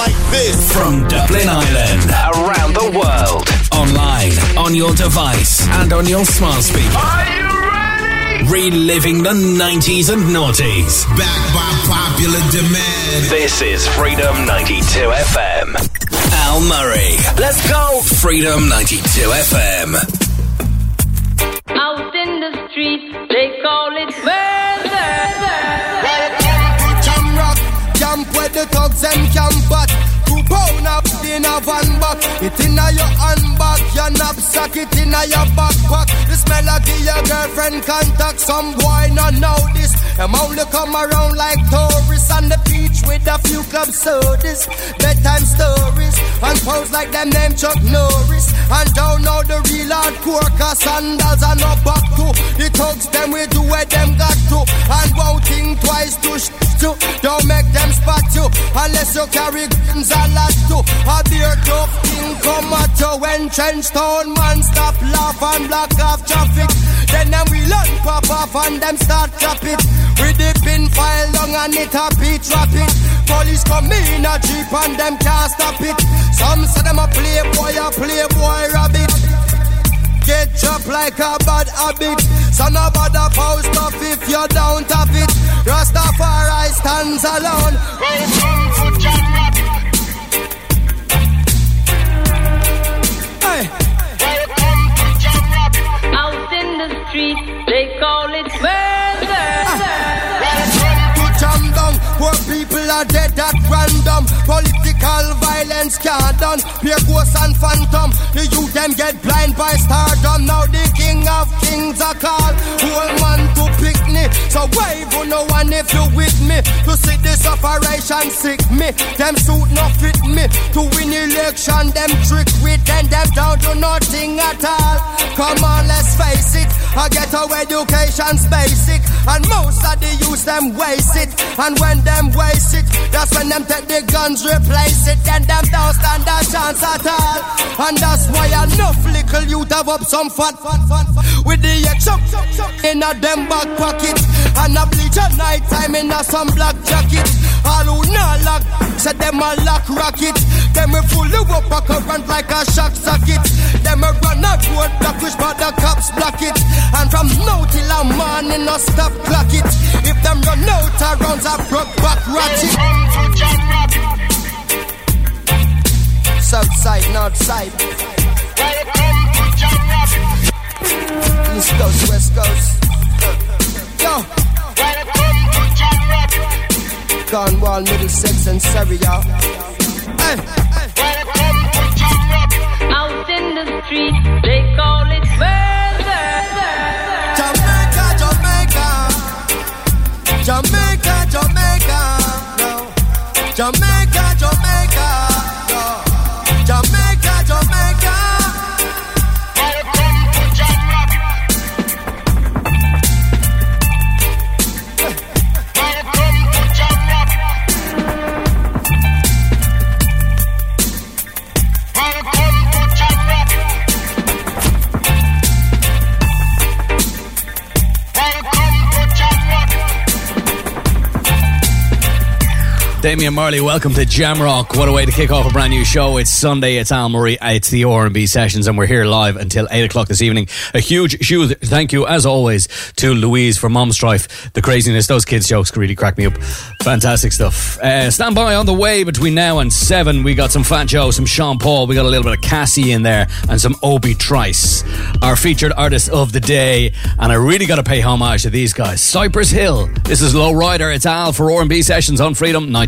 like this. From Dublin Ireland, around the world, online, on your device, and on your smart speaker. Are you ready? Reliving the 90s and noughties. Back by popular demand. This is Freedom 92 FM. Al Murray. Let's go. Freedom 92 FM. Out in the street, they call it murder. The thugs and camp but Two pound up in a van back. It in a your handbag, your knapsack It in a your backpack The smell of your girlfriend contact. Some boy not know this. Them only come around like tourists On the beach with a few club sodas. Bedtime stories And pose like them name Chuck Norris. And don't know the real hardcore Cause sandals are no back to The thugs them we do where them got to. And won't think twice to sh- to Don't make them spot you Unless you carry guns lot to A beer tough thing. Come at you When trench town man stop laugh and block off traffic. Then them we learn pop off and them start drop it. With the pin file long and it a beat rapid. Police come in a jeep and them can't stop it. Some say them a playboy, a playboy rabbit. Get chopped like a bad habit. So no bother post up if you don't have it. Rastafari stands alone. Welcome to Jam Out in the street, they call it murder. Welcome to Jam Down, people are dead at random. Political violence can't done. Ghosts and phantom. The youth them get blind by stardom. Now the king of kings are called. Whole man to. So on no one if me. To see this operation sick me. Them suit not fit me. To win election, them trick with them. Them down to nothing at all. Come on, let's face it. I get our education's basic. And most of the youth them waste it. And when them waste it, that's when them take the guns, replace it. Then them don't stand a chance at all. And that's why enough little youth have up some fat, fat, fat, fat. With the chuck in a them back pocket. And a bleach at night time in a some black jacket. All who not lock, say them a lock rocket. Them we full of up a current like a shock socket. Them a run a road block which but the cops block it. And from now till a morning no stop clock it. If them run out of rounds a broke back ratchet. South side, north side. East coast, west coast. Yo. Cornwall, Middlesex, and Surrey, y'all. Hey. Out in the street, they call it murder. Jamaica, Jamaica. Jamaica, Jamaica. No. Jamaica, Jamaica. Damian Marley, welcome to Jamrock. What a way to kick off a brand new show. It's Sunday, it's Al Murray, it's the R&B sessions, and we're here live until 8 o'clock this evening. A huge, huge thank you, as always, to Louise for Mom Strife. The craziness, those kids' jokes really crack me up. Fantastic stuff. Uh, stand by on the way between now and 7. We got some Fat Joe, some Sean Paul, we got a little bit of Cassie in there, and some Obi Trice, our featured artist of the day. And I really got to pay homage to these guys. Cypress Hill. This is Low Rider. It's Al for R&B sessions on Freedom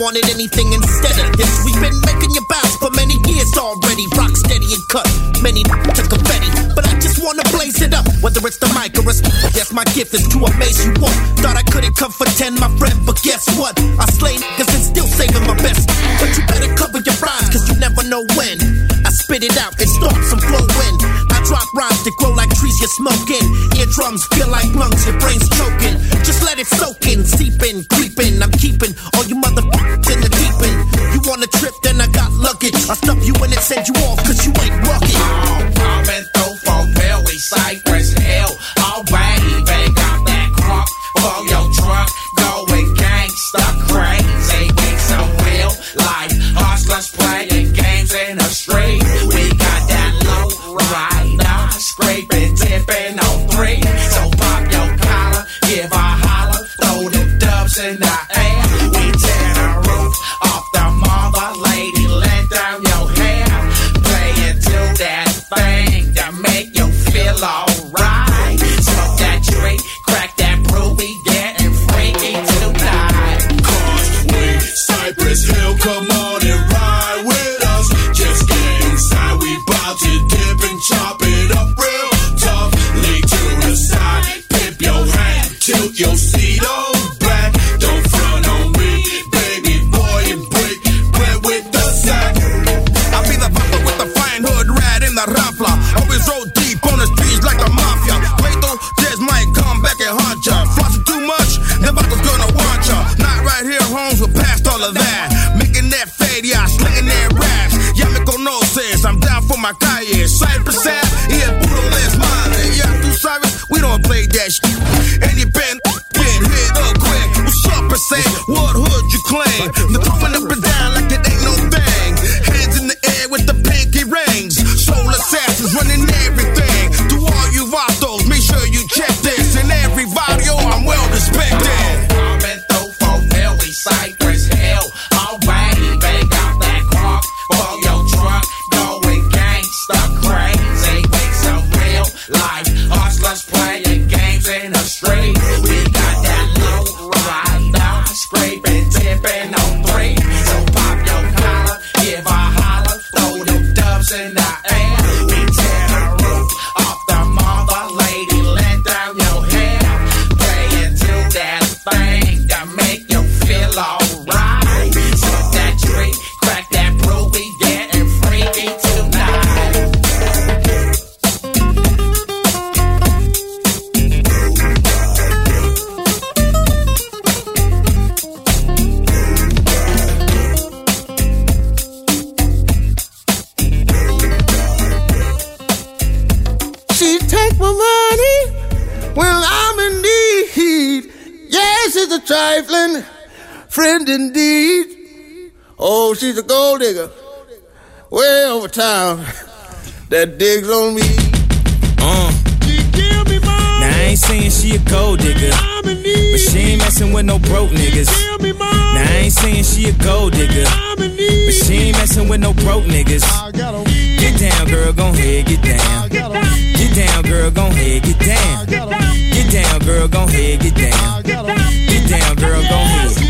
wanted anything instead of this. We've been making you bounce for many years already. Rock steady and cut. Many to confetti, but I just wanna blaze it up. Whether it's the mic or it's yes, my gift is to amaze you all. Thought I couldn't come for 10, my friend, but guess what? I slay niggas and still saving my best. But you better cover your rhymes, cause you never know when. I spit it out and start some flow in. I drop rhymes that grow like trees you're smoking. Eardrums feel like lungs, your brain's choking. Just let it soak in, seeping, creeping. I'm keeping all you motherfuckers in the deep end. You want a trip, then I got luggage. I stuff you in and send you off, cause you ain't rugged. Dubs in my calle. Cypress Ave, yeah, puro les. Yeah, tú sabes, we don't play that shit. Indeed. Oh, she's a gold digger way over town that digs on me. Uh. Now I ain't saying she a gold digger, but she ain't messing with no broke niggas. Now I ain't saying she a gold digger, but she ain't messing with no broke niggas. Get down, girl, gon' head, get down. Get down, girl, gon' head, get down. Get down, girl, gon' head, get down. Get down, girl, gon' head.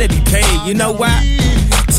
be paid. You know why?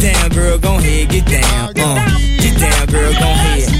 Get down, girl, gon' head, get down, uh. Get down, girl, gon' head.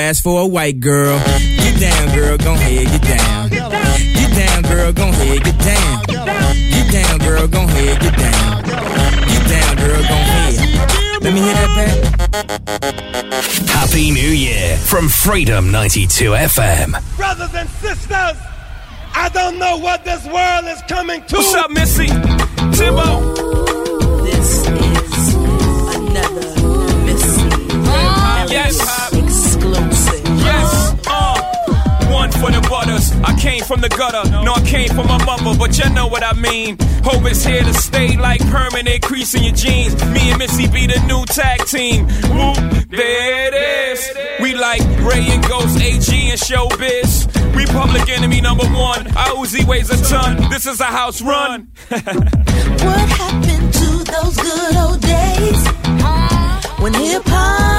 ass for a white girl. Get down, girl, gon' head, get down. Get down, girl, gon' head, get down. Get down, girl, gon' head, get down. Get down, girl, gon' head. Let me hear that back. Happy New Year from Freedom 92 FM. Brothers and sisters, I don't know what this world is coming to. What's up, Missy? Timbo? This is another Missy Yes. For the butters. I came from the gutter. No, I came from my mother, but you know what I mean. Hope it's here to stay like permanent crease in your jeans. Me and Missy be the new tag team. Whoop, there it is. We like Rae and Ghost, AG and Showbiz. We public enemy number one. Our Uzi weighs a ton. This is a house run. What happened to those good old days when hip hop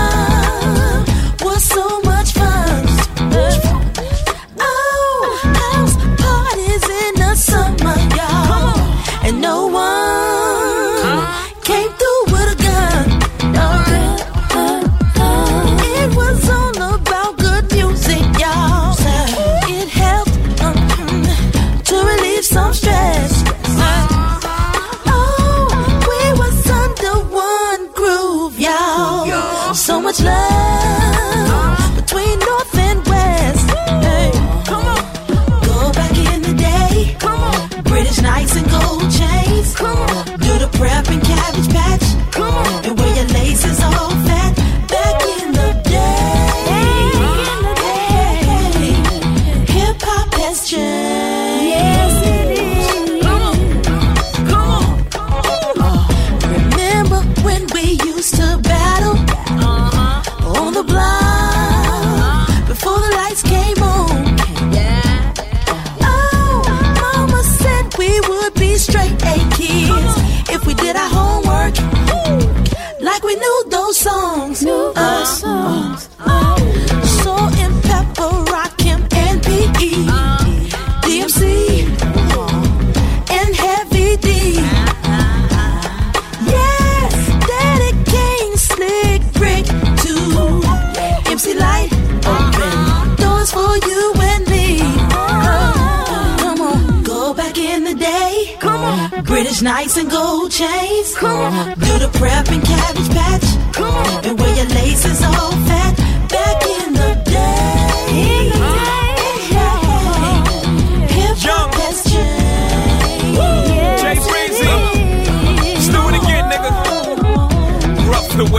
British nights and gold chains. Come on, do the prep and cabbage patch. Come on, and wear your laces all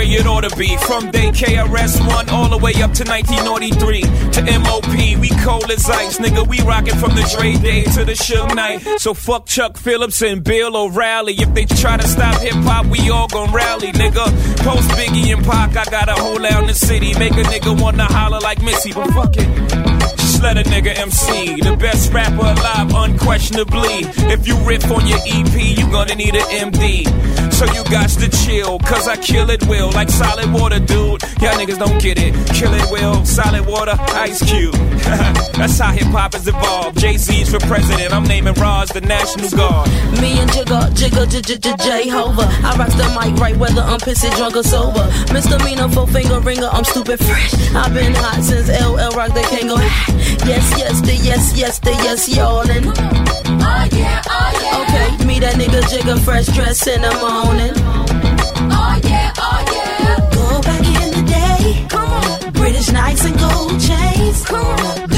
it ought to be. From day KRS1 all the way up to 1993. To MOP, we cold as ice, nigga. We rockin' from the Dre Day to the Suge night. So fuck Chuck Phillips and Bill O'Reilly. If they try to stop hip hop, we all gon' rally, nigga. Post Biggie and Pac, I got a hole in the city. Make a nigga wanna holler like Missy, but fuck it. Let a nigga MC, the best rapper alive, unquestionably. If you riff on your EP, you gonna need an MD. So you got to chill, cause I kill it will, like solid water, dude. Y'all niggas don't get it. Kill it, will. Solid water, ice cube. That's how hip hop has evolved. Jay Z's for president. I'm naming Roz the National Guard. Me and Jigga, Jigga, J J J J Hova. I rock the mic right whether I'm pissy, drunk or sober. Misdemeanor, four finger ringer, I'm stupid fresh. I've been hot since LL Rock the King. Yes, yes, the yes, yes, the yes, y'all. Oh yeah, oh yeah. Okay, me that nigga Jigga, fresh dress in the morning. Oh yeah, oh yeah. Go back in the day. Come on. British nights and gold chains. Come on.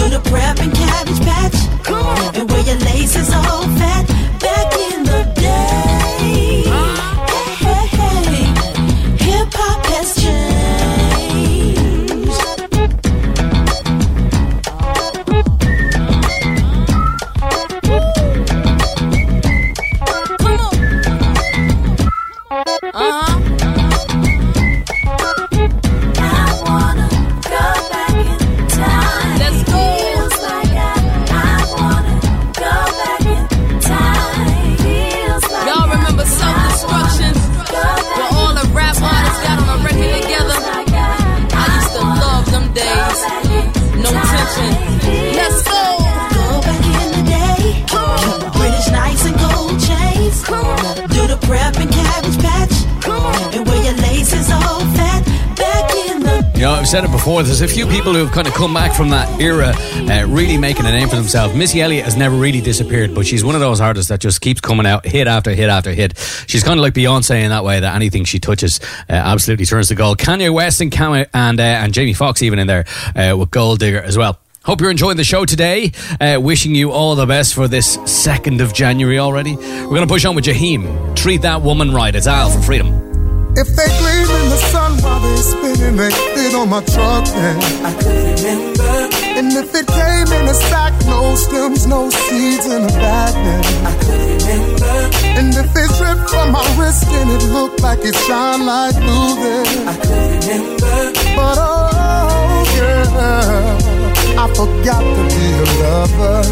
There's a few people who have kind of come back from that era, uh, really making a name for themselves. Missy Elliott has never really disappeared, but she's one of those artists that just keeps coming out hit after hit after hit. She's kind of like Beyonce in that way that anything she touches uh, absolutely turns to gold. Kanye West and Cam- and uh, and Jamie Foxx even in there uh, with Gold Digger as well. Hope you're enjoying the show today. Uh, wishing you all the best for this 2nd of January already. We're going to push on with Jaheim. Treat that woman right. It's Al for Freedom. If they gleam in the sun while they spinning, they fit on my truck, then I could remember. And if it came in a sack, no stems, no seeds in a bag, then I could remember. And if it dripped from my wrist and it looked like it shine like blue, then I could remember. But oh, yeah, I forgot to be a lover.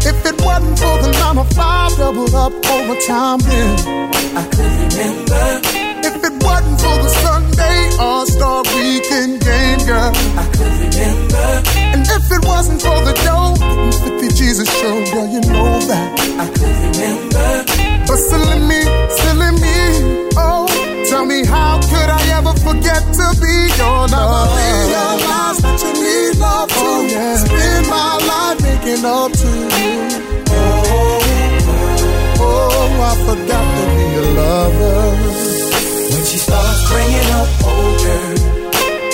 If it wasn't for the nine to five doubled up overtime, then I could remember. If it wasn't for the Sunday All Star Weekend game, girl, I could remember. And if it wasn't for the dough, the 50 Jesus show, girl, you know that I could remember. But silly me, silly me, oh, tell me how could I ever forget to be your love? I realize that you need love too. Oh, yeah. Spend my life making up to you. Oh, oh, oh, I forgot to be a lover. She starts bringing up older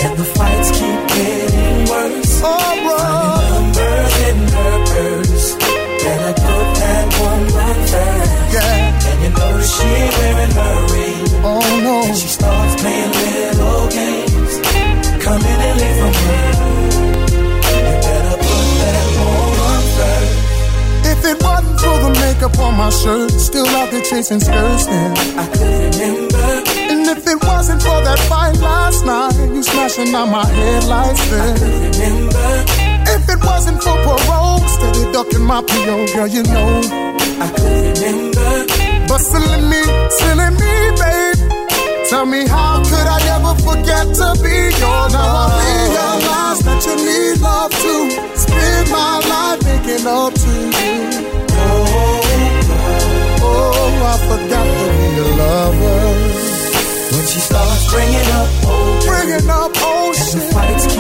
and the fights keep getting worse. Oh, bro. Finding numbers in her purse. Better put that woman first. Yeah. And you know she wearing her ring. Oh no. And she starts playing little it wasn't for the makeup on my shirt, still out there chasing skirts, then I could remember. And if it wasn't for that fight last night, you smashing out my headlights, then I could remember. If it wasn't for parole, steady ducking my PO, girl, you know I could remember. But silly me, silly me, babe. Tell me how could I ever forget to be your love? Now I realize that you need love to Spend my life making up to you. Oh, oh, oh, I forgot to be a lover. When she starts bringing up old, Bringing up old shit.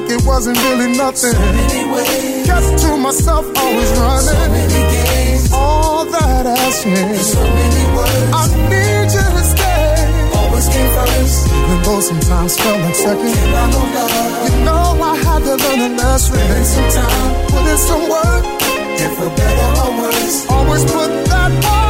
Like it wasn't really nothing. so Kept to myself, always so running. games, All that has changed. so many words. I need you to stay. Always came first. Even though sometimes felt like second. Till I know love. You know I had to learn a lesson. Spend some time, Put in some work. and for better or worse, Always put that woman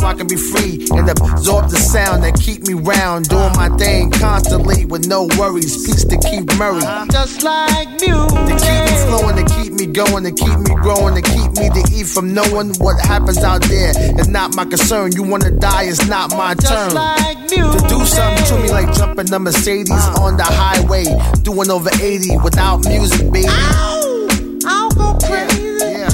so I can be free and absorb the sound that keep me round. Doing my thing constantly with no worries. Peace to keep Murray. Just like music. To keep me flowing, to keep me going, to keep me growing, to keep me to eat from knowing what happens out there. It's not my concern. You wanna die, it's not my turn. like To do something to me like jumping a Mercedes on the highway, doing over 80 without music, baby. Crazy.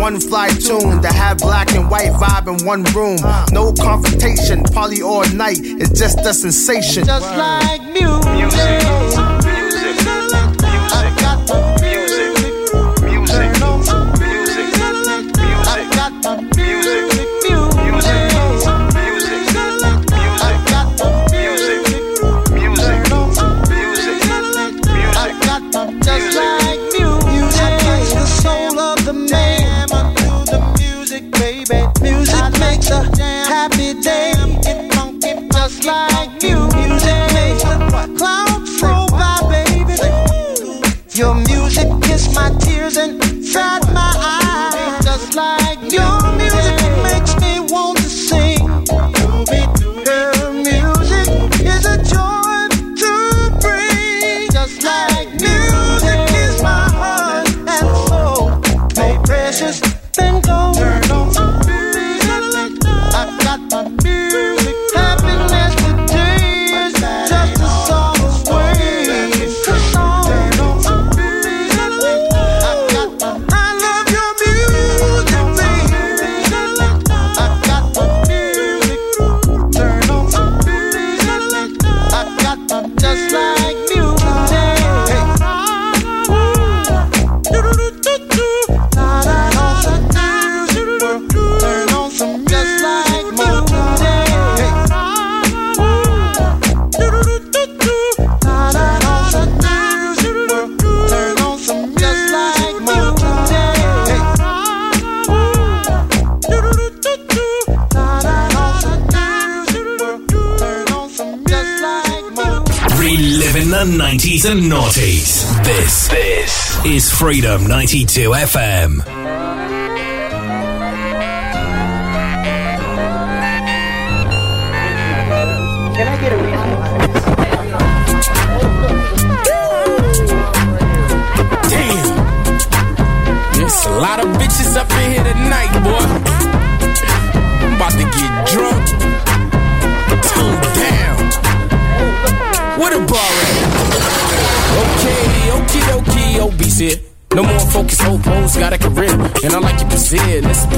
One fly tune to have black and white vibe in one room. No confrontation, party all night. It's just a sensation. Just like music. Freedom 92 FM.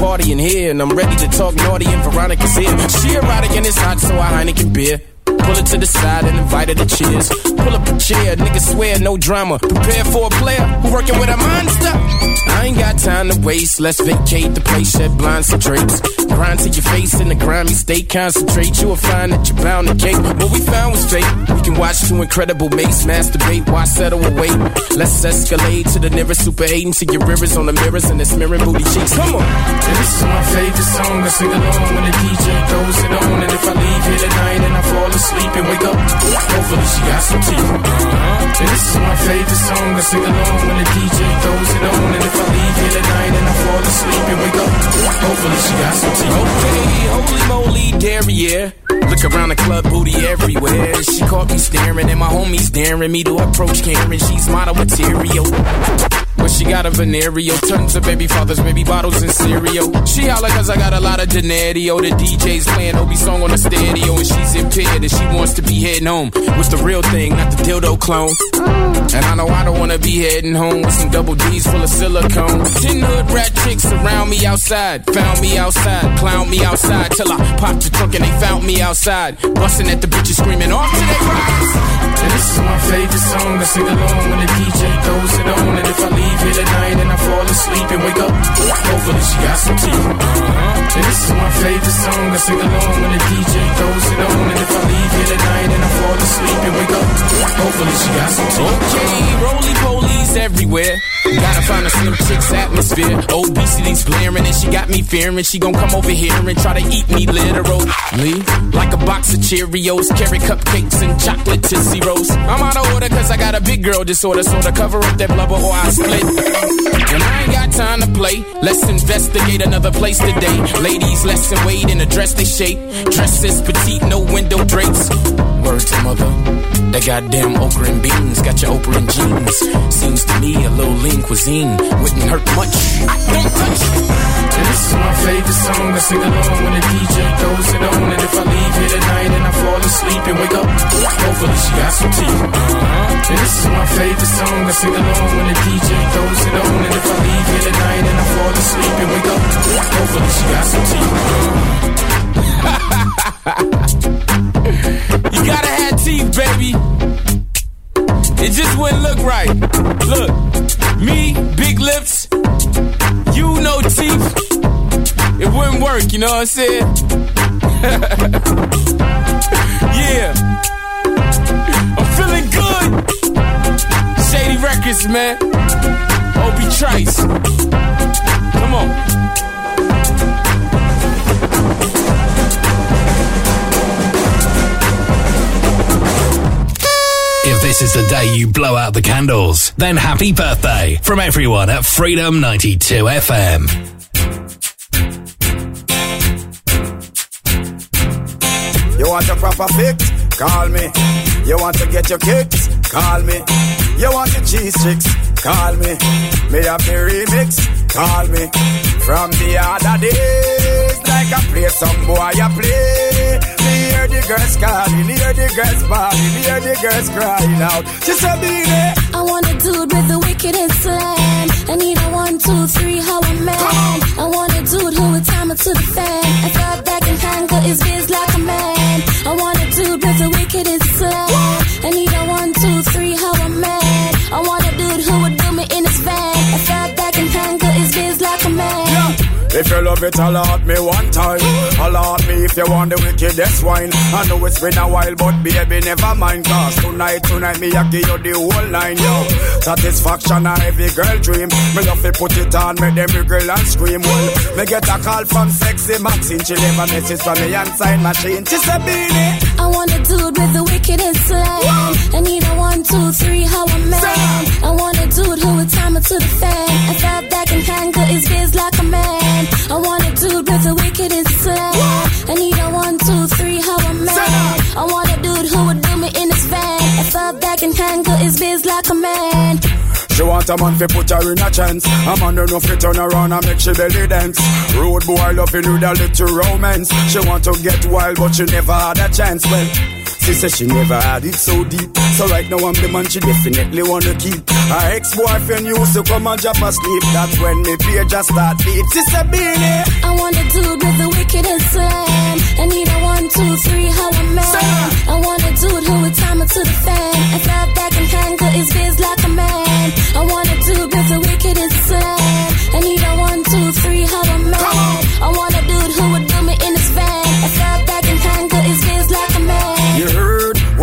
Party in here, and I'm ready to talk naughty, and Veronica's here. She erotic and it's hot, so I Heineken beer. Pull it to the side and invite her to cheers. Pull up a chair, niggas swear, no drama. Prepare for a player who working with a monster. I ain't got time to waste. Let's vacate the place, shed blinds and drapes. Grind to your face in the grimy state. Concentrate, you will find that you're bound to cake. What we found was fake. We can watch two incredible mates masturbate. Why settle and wait? Let's escalate to the nearest super eight until your rivers on the mirrors and it's mirroring booty cheeks. Come on. And this is my favorite song. I sing along when the DJ throws it on. And if I leave here tonight and I fall asleep and wake up, hopefully she got some teeth. Uh-huh. favorite song. I sing along when the DJ throws it on. And if I leave here tonight and I fall asleep and wake up, hopefully she got some Okay, holy moly, derriere. Look around the club, booty everywhere. She caught me staring, and my homies daring me to approach Karen. She's model material. But she got a venereal, tons of baby fathers, baby bottles, and cereal. She holla cause I got a lot of denario. The DJ's playing Obi song on the stereo, and she's impaired, and she wants to be heading home with the real thing, not the dildo clone. And I know I don't wanna be heading home with some double D's full of silicone. Ten hood rat chicks around me outside, found me outside, clown me outside till I popped the trunk and they found me outside, busting at the bitches screaming off to their rise. And this is my favorite song. I sing along when the DJ throws it on. And if I leave here tonight and I fall asleep and wake up, hopefully she got some tea. Uh-huh. And this is my favorite song. I sing along when the DJ throws it on. And if I leave here tonight and I fall asleep and wake up, hopefully she got some tea. Okay, roly polies everywhere. Gotta find a slim chick's atmosphere. Obesity's blaring and she got me fearing. She gon' come over here and try to eat me literally. Like a box of Cheerios, carry cupcakes and chocolate Tootsie Rolls. I'm out of order cause I got a big girl disorder. So to cover up that blubber or I split. And I ain't got time to play. Let's investigate another place today. Ladies, weight in a dress they shape. Dresses petite, no window drapes. Words to mother. That goddamn okra and beans got your Oprah and jeans. Seems to me a little lean cuisine wouldn't hurt much. Don't touch. And this is my favorite song. I sing along when the DJ throws it on. And if I leave here tonight and I fall asleep and wake up, hopefully she got some tea. Uh-huh. And this is my favorite song. I sing along when the DJ throws it on. And if I leave here tonight and I fall asleep and wake up, hopefully she got some tea. You gotta have teeth, baby. It just wouldn't look right. Look, me, big lips, you no teeth. It wouldn't work, you know what I'm saying? yeah. I'm feeling good. Shady Records, man. Obi Trice. Come on. This is the day you blow out the candles, then happy birthday from everyone at Freedom 92 FM. You want a proper fix? Call me. You want to get your kicks? Call me. You want your cheese sticks? Call me. Me have the remix? Call me. From the other days, like I play some boy, I play. Me hear the girls calling, hear the girls bawling, hear the girls crying out. She said, "Beenie." I want a dude with the wickedest slam. I need a one, two, three, how a man. I want a dude who would time it to the fan. I thought that can handle his biz like a man. If you love it, alert me one time. Alert me if you want the wickedest wine. I know it's been a while, but baby, never mind. Cause tonight, tonight, me, I give you the whole line, yo. Satisfaction, a every girl dream. Me love to put it on, make them wriggle and scream. Well, me get a call from sexy Maxine. She leave a message from me and sign machine. She said, Beenie. I want a dude with the wickedest slam. I need a one, two, three, how a man. I want a dude who would time it to the fan. I thought that can handle his biz like a man. I want a dude with the wickedest slam. I need a one, two, three, how a man. I want a dude who would do me in his van. If I that can handle his biz like a man. She want a man fi put her in a chance. A man don't know fi turn around and make she belly dance. Road boy loving with a little romance. She want to get wild but she never had a chance. Well, she said she never had it so deep. So right now I'm the man she definitely wanna keep. Her ex-boyfriend used to come and drop asleep. That's when me page just start beat. She said, Beenie. I want a dude with the wickedest slam. I need a one, two, three, how a man. I want a dude who would time it to the fan. I thought that can handle his biz like a man. I want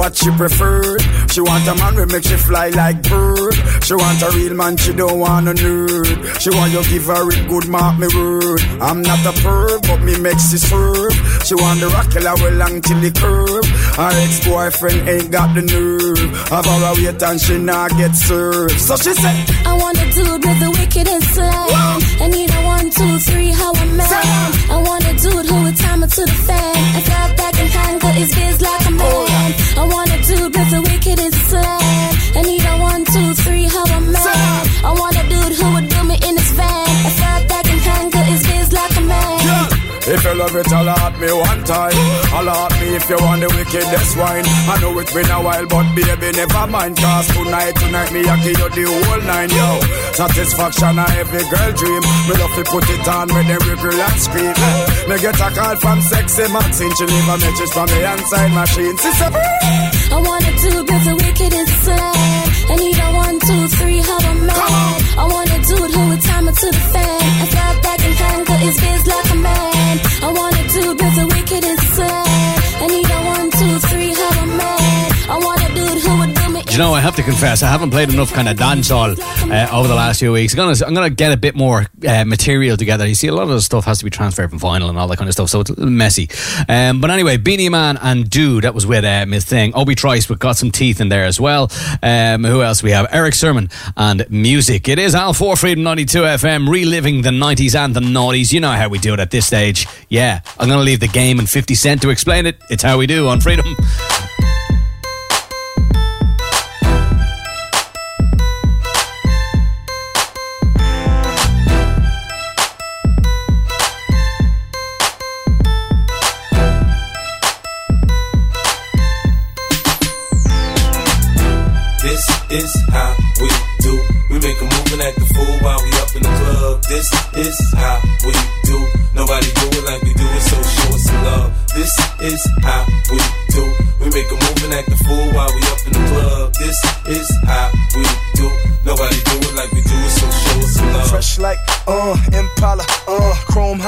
what she preferred. She want a man we make she fly like bird. She want a real man, she don't want a nerd. She want you give her a good mark, me word. I'm not a perv, but me makes it serve. She want the rock killer well long till the curve. Her ex-boyfriend ain't got the nerve. Have her wait and she not get served. So she said, I want a dude with the wickedest slang. I need a one, two, three, how a man. I want a dude who would time it to the fan. I felt that can handle his biz like a man. Oh, I want a with the wickedest slang. I need a one, two, three, how a man. I want a dude who would do me in his van. I felt that can handle his biz like a man. If you love it, holla at me one time. Holla at me if you want the wickedest wine. I know it's been a while, but baby, never mind. Cause tonight, tonight, me, I give you the whole nine, yo. Satisfaction, a every girl dream. Me love to put it on with them ripple and scream. Me get a call from sexy Maxine. She leave a message from the inside machine. Sister, I want a dude with the wickedest slang. I need a one, two, three. I want a dude who would time it to the fan. I felt that can handle his biz like you know, I have to confess, I haven't played enough kind of dancehall uh, over the last few weeks. I'm gonna, I'm gonna get a bit more uh, material together. You see, a lot of the stuff has to be transferred from vinyl and all that kind of stuff, so it's a little messy. Um, but anyway, Beenie Man and Dude, that was with uh, Miss Thing. Obi Trice, we've got some teeth in there as well. Um, who else we have? Erick Sermon and music. It is Al 4 Freedom 92 FM, reliving the 90s and the noughties. You know how we do it at this stage. Yeah, I'm gonna leave the game and 50 Cent to explain it. It's how we do on Freedom.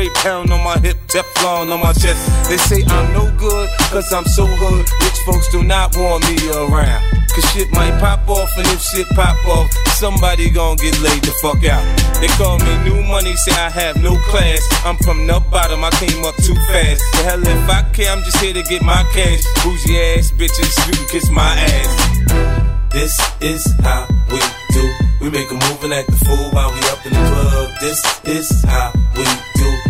straight pound on my hip, Teflon on my chest. They say I'm no good, cause I'm so hood. Rich folks do not want me around. Cause shit might pop off, and if shit pop off, somebody gon' get laid the fuck out. They call me new money, say I have no class. I'm from the bottom, I came up too fast. The hell if I care, I'm just here to get my cash. Bougie ass bitches, you can kiss my ass. This is how we do. We make a move and act the fool while we up in the club. This is how we do.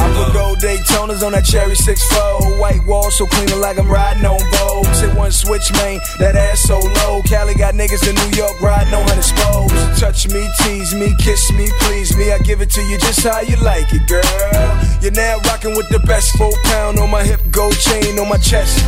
I put gold Daytonas on that cherry 6-4. White wall so clean like I'm riding on Vogue. Hit one switch, man, that ass so low. Cali got niggas in New York riding on hundred spokes. Touch me, tease me, kiss me, please me. I give it to you just how you like it, girl. You're now rocking with the best four pound on my hip, gold chain on my chest.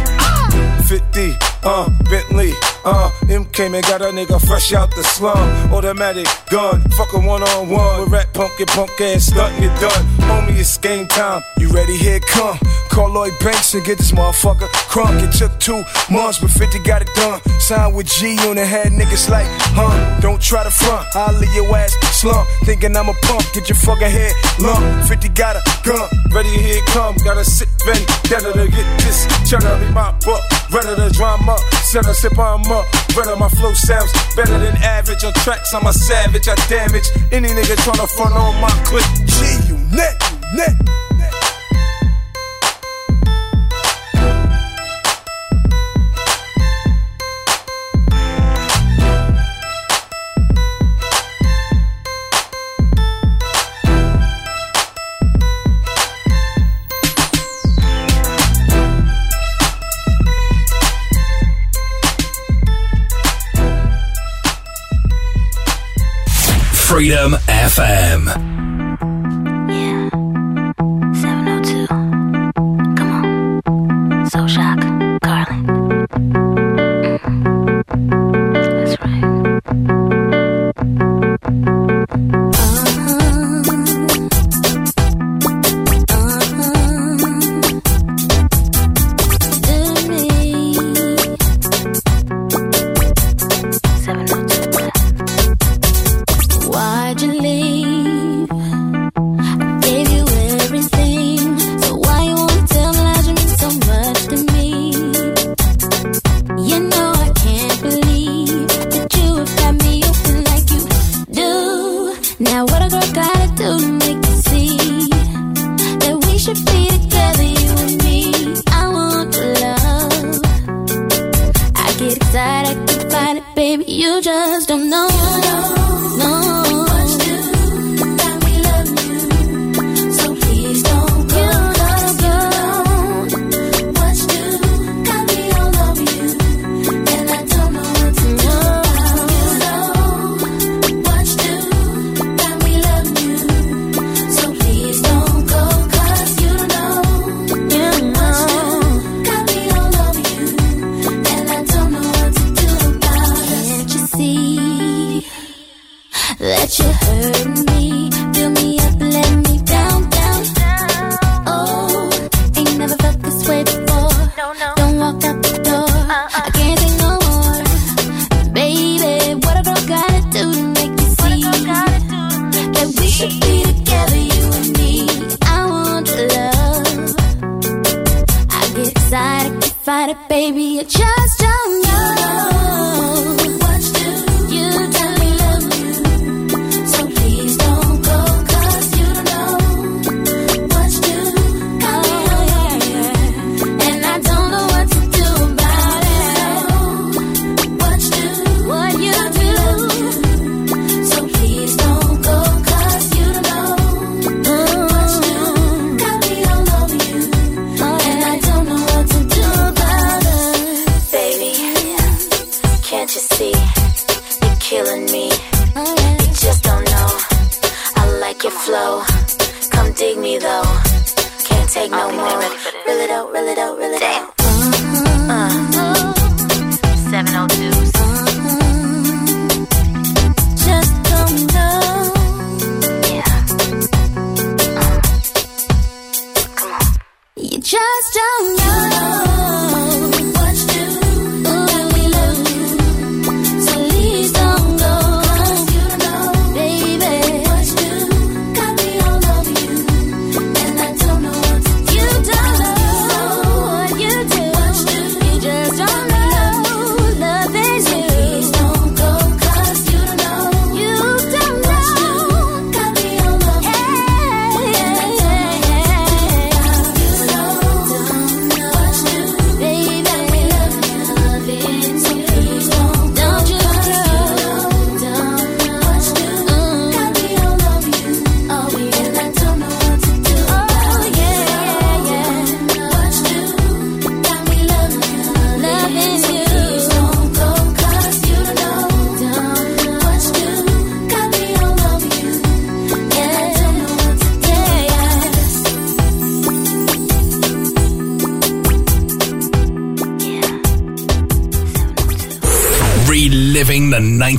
50, uh, Bentley, uh, M came and got a nigga fresh out the slum. Automatic gun, fuck a one on one. With rat punk and punk ass stuntin' it done. Homie, it's game time. You ready? Here come. Call Lloyd Banks and get this motherfucker crunk. It took two months, but 50 got it done. Signed with G on the head, niggas like, huh? Don't try to front. I'll leave your ass slump. Thinking I'm a pump, get your fucking head lump. 50 got a gun. Ready, here come. Got a sick vendetta to get this. Cheddar be my buck. Ready to drama. Set a sip on up. Better my flow sounds better than average. On tracks, I'm a savage. I damage any nigga tryna front on my clip. G, you net, you net. Freedom FM.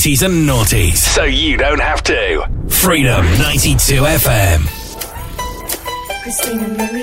90s and noughties. So you don't have to. Freedom 92 FM. Christina Marie.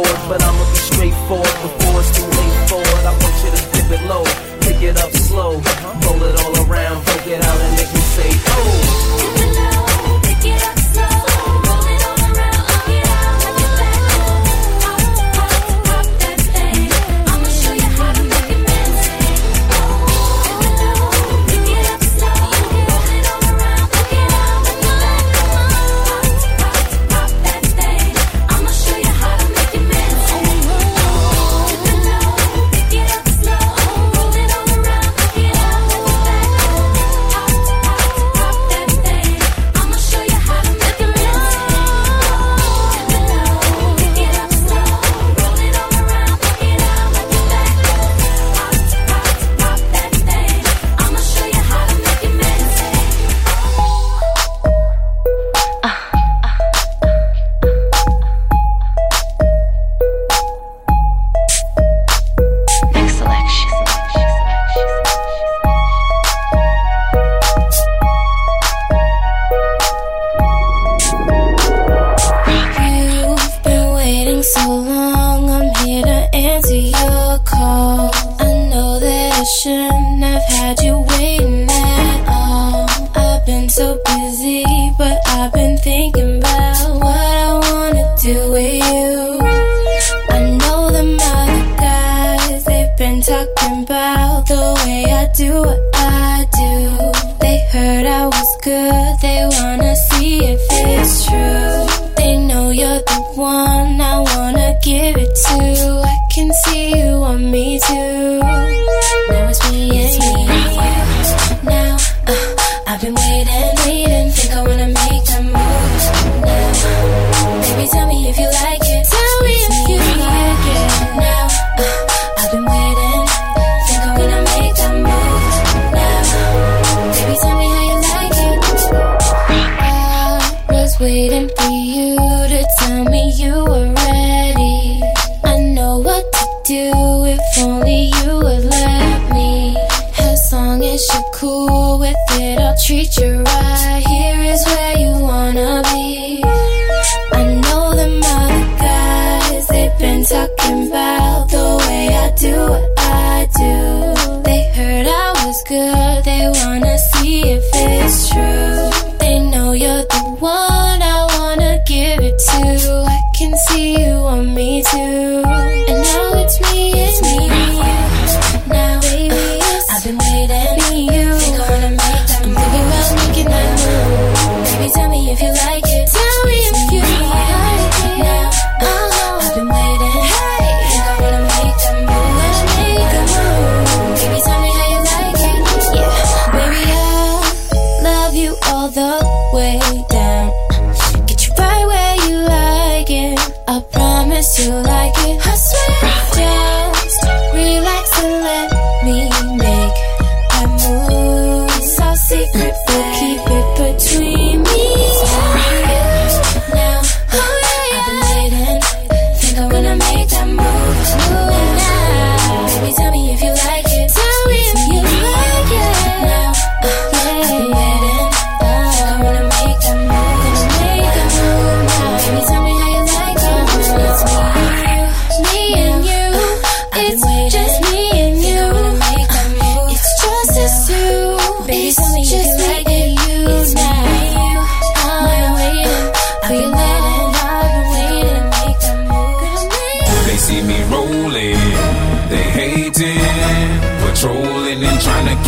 forward, but I'ma be straightforward before it's too late forward. I want you to dip it low, pick it up slow, roll it all around, break it out, and make me say, oh.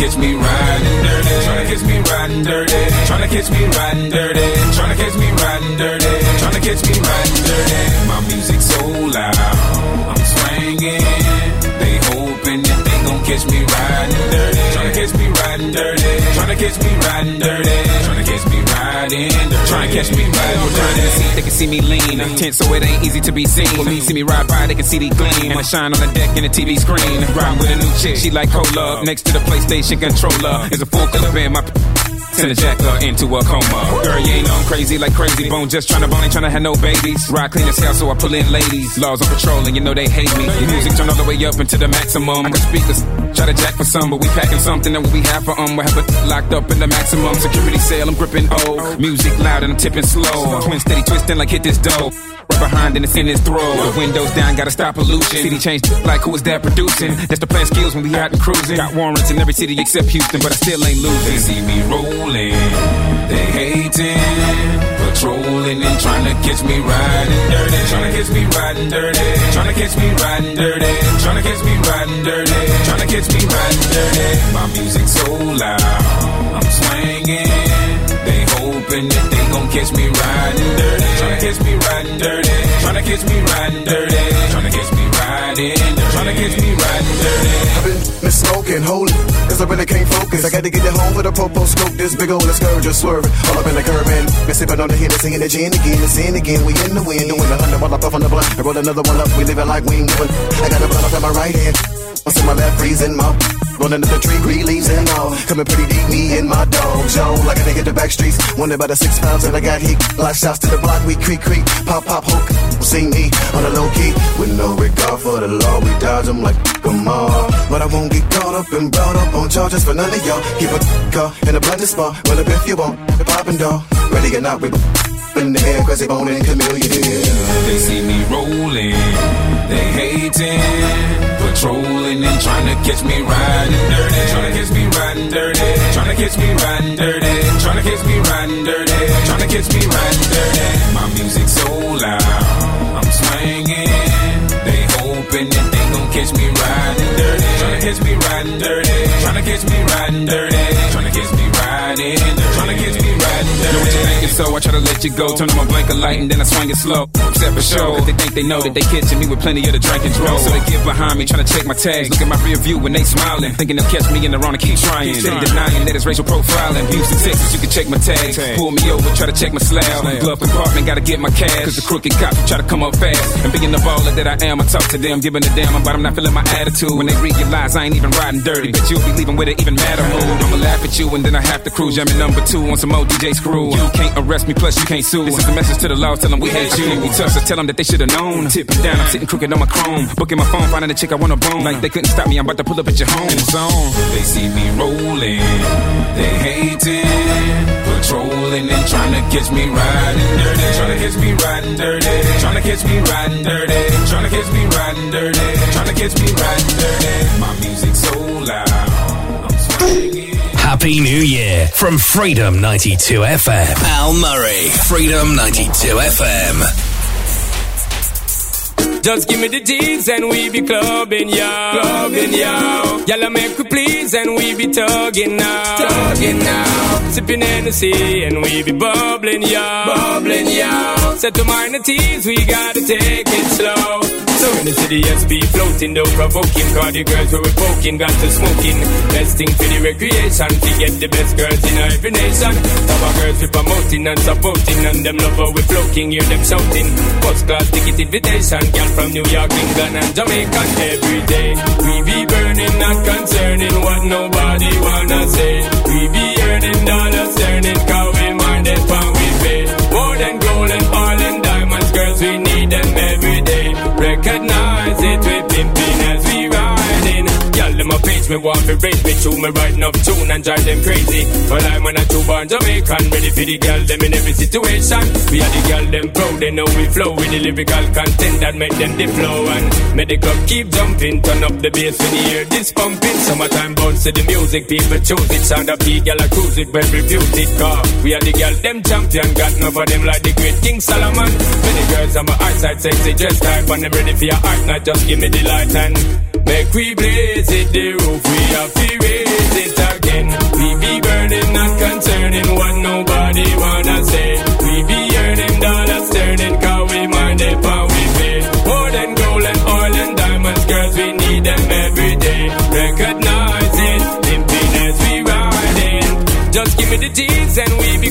catch me riding dirty. Tryna catch me riding dirty. Tryna catch me riding dirty. Tryna catch me riding dirty. Tryna catch me riding dirty. My music so loud. catch me riding dirty. Tryna catch me riding dirty. Tryna catch me riding dirty. Tryna catch me riding dirty. Tryna catch me riding. See, they can see me lean. I'm tense, so it ain't easy to be seen. When me see me ride by, they can see the gleam. And I shine on the deck in the TV screen. Ride with a new chick, she like cola. Next to the PlayStation controller It's a full color band, my. Send a jacker into a coma. Girl, you ain't I'm crazy like crazy bone. Just tryna bone, ain't tryna have no babies. Ride clean as hell, so I pull in ladies. Laws on patrol, and you know they hate me. The music turned all the way up into the maximum. I speakers, try to jack for some, but we packing something that we have for um. We have it locked up in the maximum security cell. I'm gripping O. Music loud and I'm tipping slow. Twin steady twisting like hit this dough. Behind and it's in his throat. The windows down, gotta stop pollution. City changed like who is that producing? That's the plan skills when we out and cruising. Got warrants in every city except Houston, but I still ain't losing. They see me rolling, they hating, patrolling and trying to catch me riding dirty. Trying to catch me riding dirty. Trying to catch me riding dirty. Trying to catch me riding dirty. Trying to catch me riding dirty. My music so loud, I'm swinging. Hoping that they gon' catch me riding dirty. Tryna catch me riding dirty. Tryna catch me riding dirty. Tryna catch me riding dirty. Tryna catch me riding dirty. I've been smoking, holy, cause I really can't focus. I gotta get it home with a popo scope, this big old scourge just swerving. All up in the curb and been sipping on the Hennessy and the gin again, and sin again. We in the wind, doing a hundred while I puff on the blunt. I roll another one up, we living like we ain't. I got a blunt up in my right hand. What's in my left, freezing my Rolling up the tree, green leaves and all. Coming pretty deep, me and my dog, Joe. Like a nigga the back streets. Wonder about the six pounds and I got heat. Life shots to the block, we creak, creak. Pop, pop, hook. See me on the low key. With no regard for the law, we dodge them like come on. But I won't get caught up and brought up on charges for none of y'all. Keep a car in a blended spot. Well, up if you want. The poppin' dog. Ready or not, we in the air, they bone and chameleon. They see me rolling, they hating, patrolling and trying to catch me riding dirty. Trying to catch me riding dirty. Trying to catch me riding dirty. Trying to catch me riding dirty. Trying to catch me riding dirty. My music so loud, I'm swinging. They hoping that they gon' catch me riding dirty. Trying to catch me riding dirty. Trying to catch me riding dirty. Trying to catch me riding. Trying to catch me riding Know what you're thinking, so I try to let you go. Turn on my blanket light and then I swing it slow. Except for show, cause they think they know that they catching me with plenty of the drink and draw. So they get behind me, trying to check my tags. Look at my rear view when they smiling. Thinking they'll catch me in the wrong and keep trying. Steady denying that it's racial profiling. Houston, Texas, you can check my tags. Pull me over, try to check my slab. Glove compartment, gotta get my cash. Cause the crooked cops try to come up fast. And being the baller that I am, I talk to them, giving a damn about I'm not feeling my attitude. When they realize I ain't even riding dirty, but you'll be leaving with an even madder mood. I'ma laugh at you and then I have to cruise. Jamming number two on some old DJ screw. You can't arrest me, plus you can't sue. This is the message to the law, tell them we hate you. We tough, so tell them that they should've known. Tipping down, I'm sitting crooked on my chrome. Booking my phone, finding a chick I wanna bone. Like they couldn't stop me, I'm about to pull up at your home. It's on. They see me rolling, they hating, patrolling and trying to catch me riding dirty. Trying to catch me riding dirty. Trying to catch me riding dirty. Trying to catch me riding dirty. Trying to catch me riding dirty. My music so loud. I'm swinging. Happy New Year from Freedom 92 FM. Al Murray, Freedom 92 FM. Just give me the G's and we be clubbing, yo. Clubbing, yo. Y'all make we please and we be tugging now. Tugging now. Sipping Hennessy and we be bubbling, yo. Bubbling, yo. Set to minor teas, we gotta take it slow. So when the SB floating, though provoking, cause the girls who we poking, got to smoking. Best thing for the recreation, to get the best girls in every nation. Our girls we promoting and supporting, and them love how we floating, hear them shouting. First class ticket invitation, girl from New York, England, and Jamaica every day. We be burning, not concerning what nobody wanna say. We be earning dollars, earning, cause we minded when we pay. More than gold and oil and diamonds, girls, we need them. Recognize it, we them a page me want to raise me tune me writing up tune and drive them crazy. But I'm on a two born Jamaican, ready for the girl them in every situation. We are the girl them proud, they know we flow with the lyrical content that make them the flow and make the club keep jumping. Turn up the bass when you hear this pumping. Summertime bounce to the music, people choose it. Sound of the girl I cruise it, well it. Car we are the girl them champion, got enough of them like the great King Solomon. Many girls on my eyesight sexy, just type and them ready for your art, not just give me the light and make we blaze it. The roof we have to raise it again. We be burning, not concerning what nobody wanna say. We be earning dollars, turning, cause we mind it, we pay. More than gold and oil and diamonds, girls, we need them every day. Recognize it, pimping as we ride.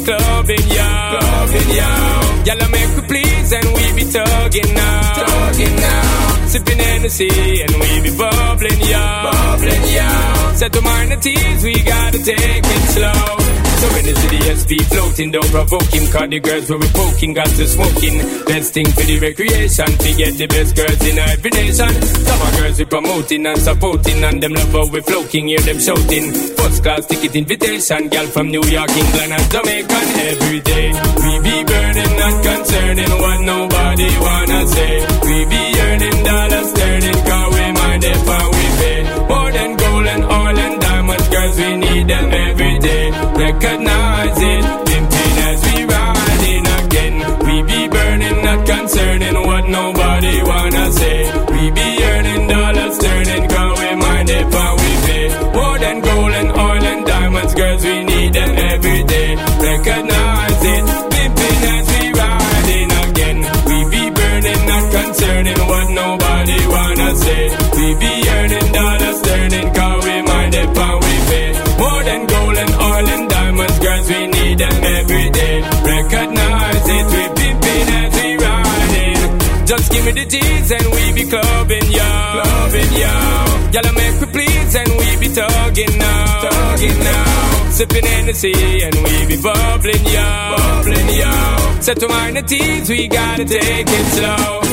clubbing, yo. Clubbing, yo. Y'all make we please and we be tugging now. Tugging now. Sipping Hennessy and we be bubbling, yo. Bubbling, yo. Set to minor teas, we gotta take it slow. So when the city SP floating, don't provoke him, cause the girls were poking, got to smoking. Best thing for the recreation, to get the best girls in every nation. Some of girls we promoting and supporting, and them love how we floating, hear them shouting. First class ticket invitation, girl from New York, England, and Jamaica every day. We be burning, not concerning what nobody wanna say. We be earning dollars, sterling, cause we mind if we pay. More than gold and oil pimping Me and we be clubbing, yo. Clubbing, yo. Y'all make we please and we be tugging now. Tugging now. Sipping Hennessy and we be bubbling, yo. Bubbling, yo. Set to minor teas, we gotta take it slow.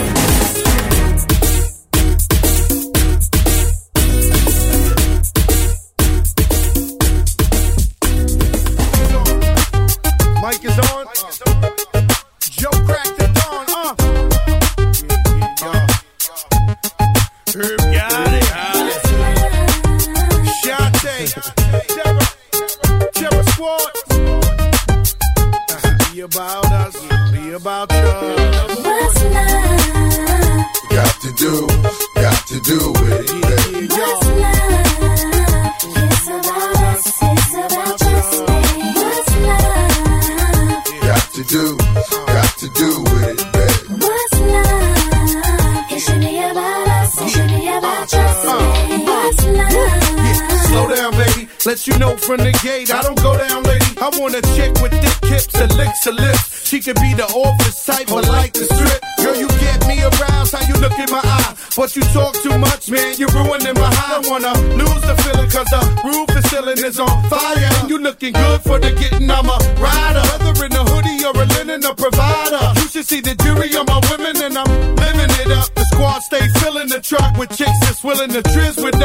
Want a chick with thick hips and licks lips. She could be the office type, but like the strip. Girl, you get me aroused. How you look in my eye. But you talk too much, man. You're ruining my high. I wanna lose the feeling, cause the roof is ceiling is on fire. And you looking good for the getting. I'm a rider. Whether in a hoodie or a linen, a provider. You should see the jury on my women, and I'm living it up. The squad stay filling the truck with chicks that's willing to trizz with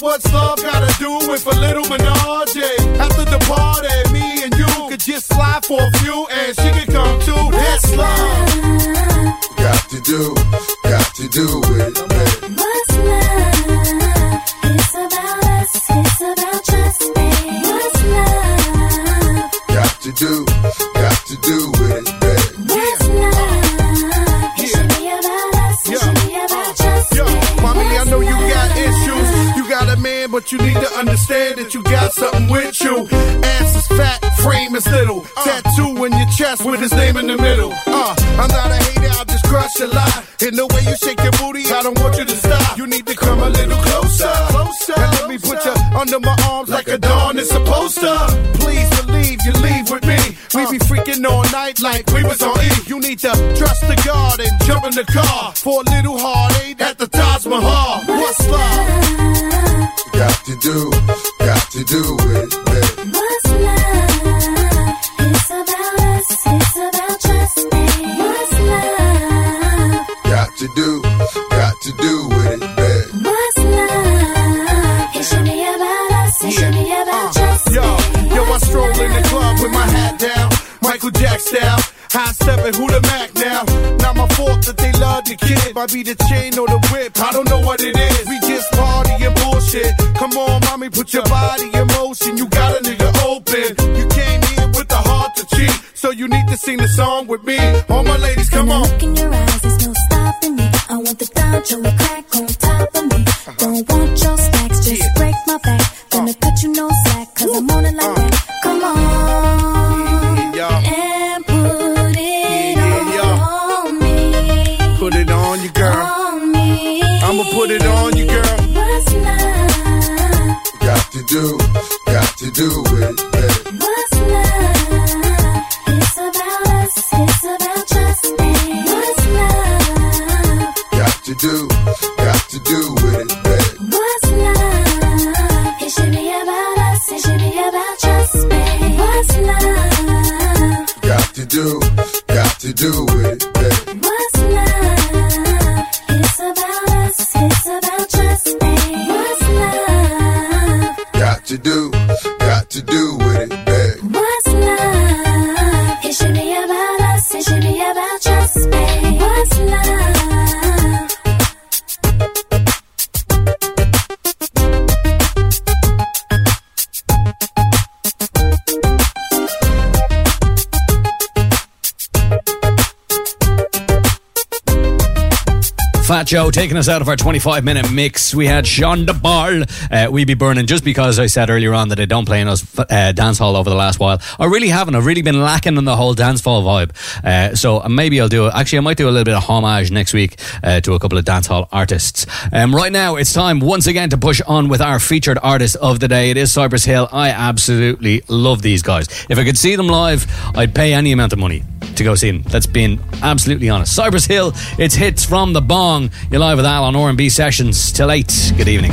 what's love gotta do with a little menage? After the party, me and you could just slide for a few, to trust the God and jump in the car. For a little kid. Be the chain or Joe taking us out of our 25 minute mix. We had Sean DeBarl. Uh, We Be Burning, just because I said earlier on that I don't play in a uh, dance hall over the last while. I really haven't. I've really been lacking in the whole dance hall vibe. Uh, so uh, maybe I'll do it. Actually, I might do a little bit of homage next week uh, to a couple of dance hall artists. Um, right now, it's time once again to push on with our featured artist of the day. It is Cypress Hill. I absolutely love these guys. If I could see them live, I'd pay any amount of money to go see them. That's been absolutely honest. Cypress Hill, it's hits from the bong. You're live with Al on R&B Sessions till 8. Good evening.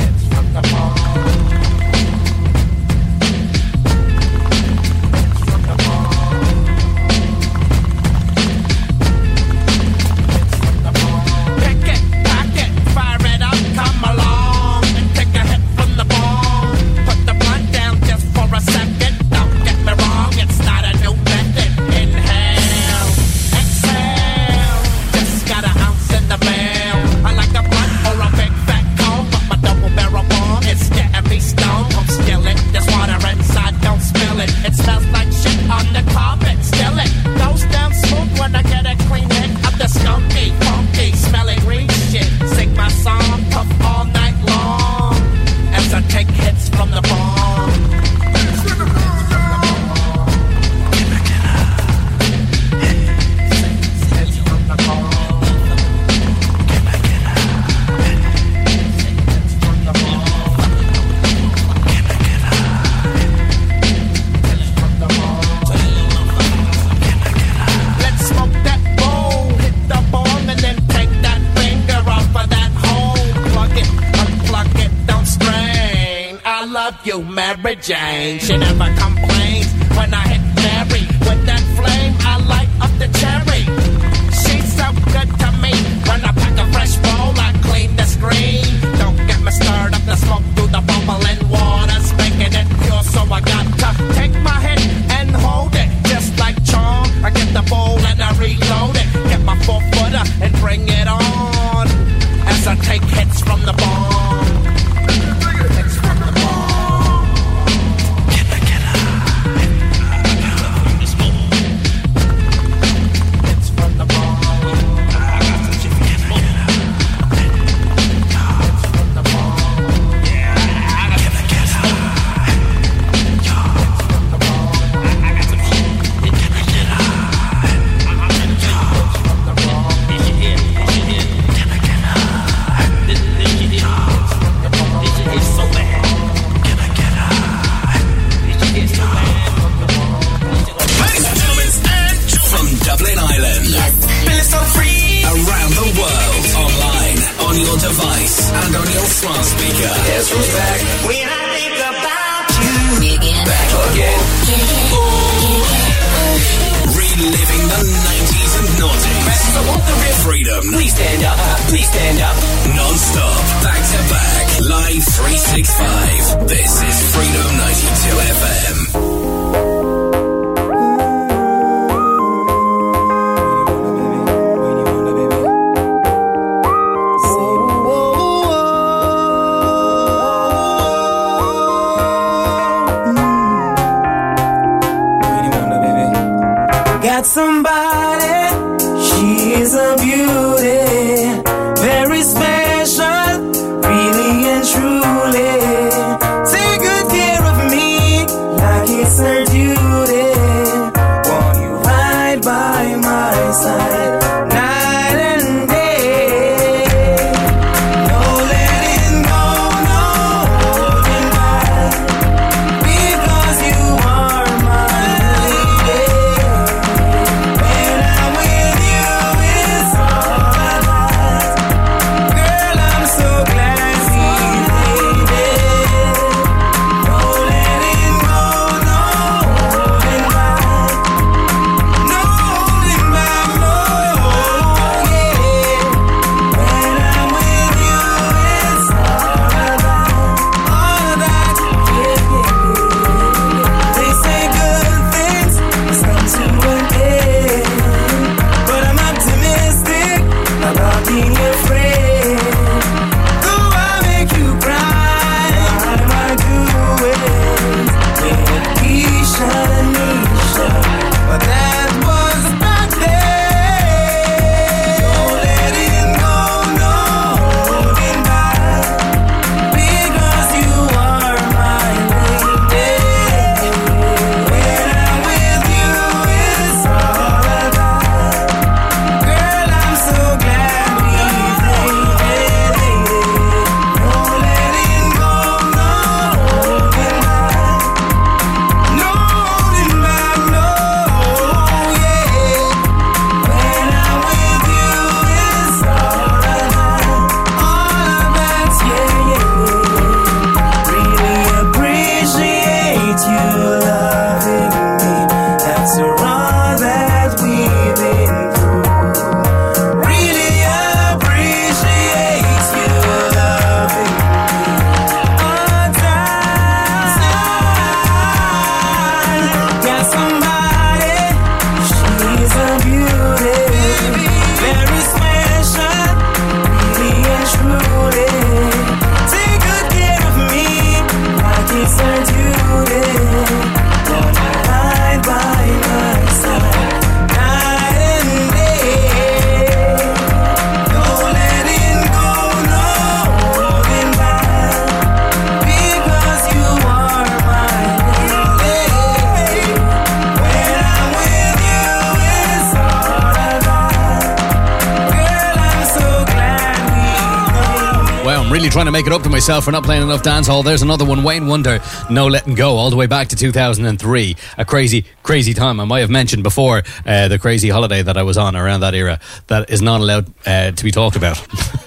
yourself for not playing enough dancehall. There's another one, Wayne Wonder, No Letting Go, all the way back to 2003. A crazy, crazy time. I might have mentioned before uh, the crazy holiday that I was on around that era that is not allowed uh, to be talked about.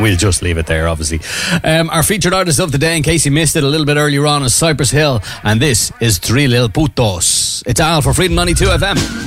We'll just leave it there, obviously. Um, our featured artist of the day, in case you missed it a little bit earlier on, is Cypress Hill, and this is Three Lil Putos. It's Al for Freedom 92 FM.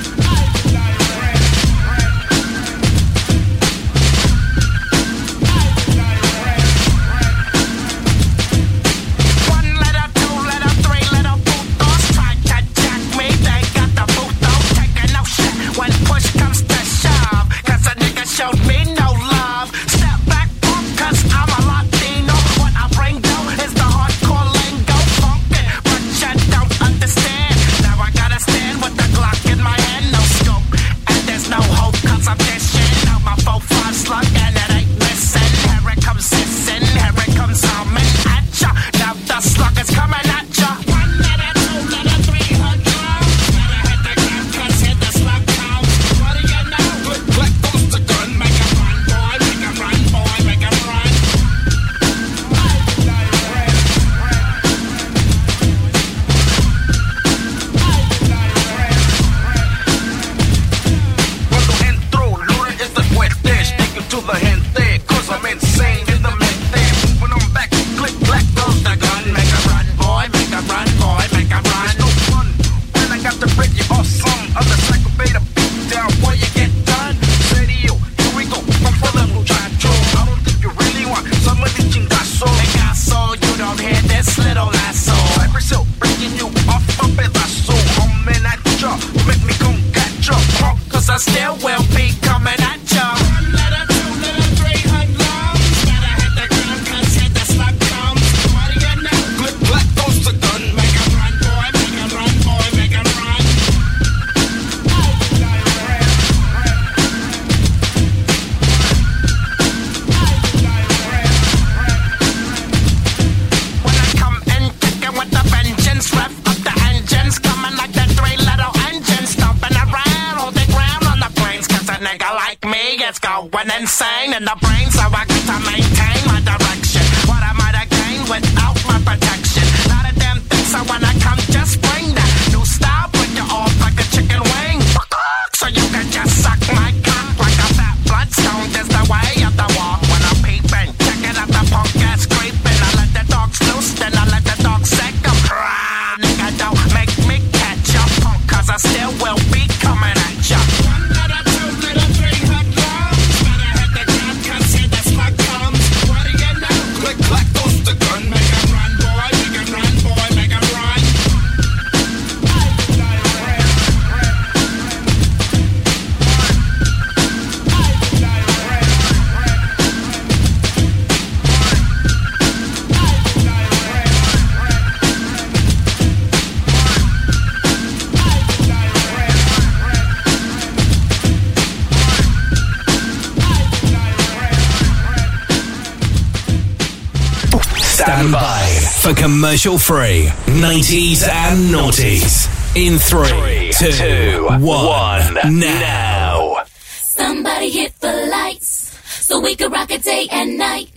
commercial free. 90s and noughties. In three, two, one, now. Somebody hit the lights so we could rock it day and night.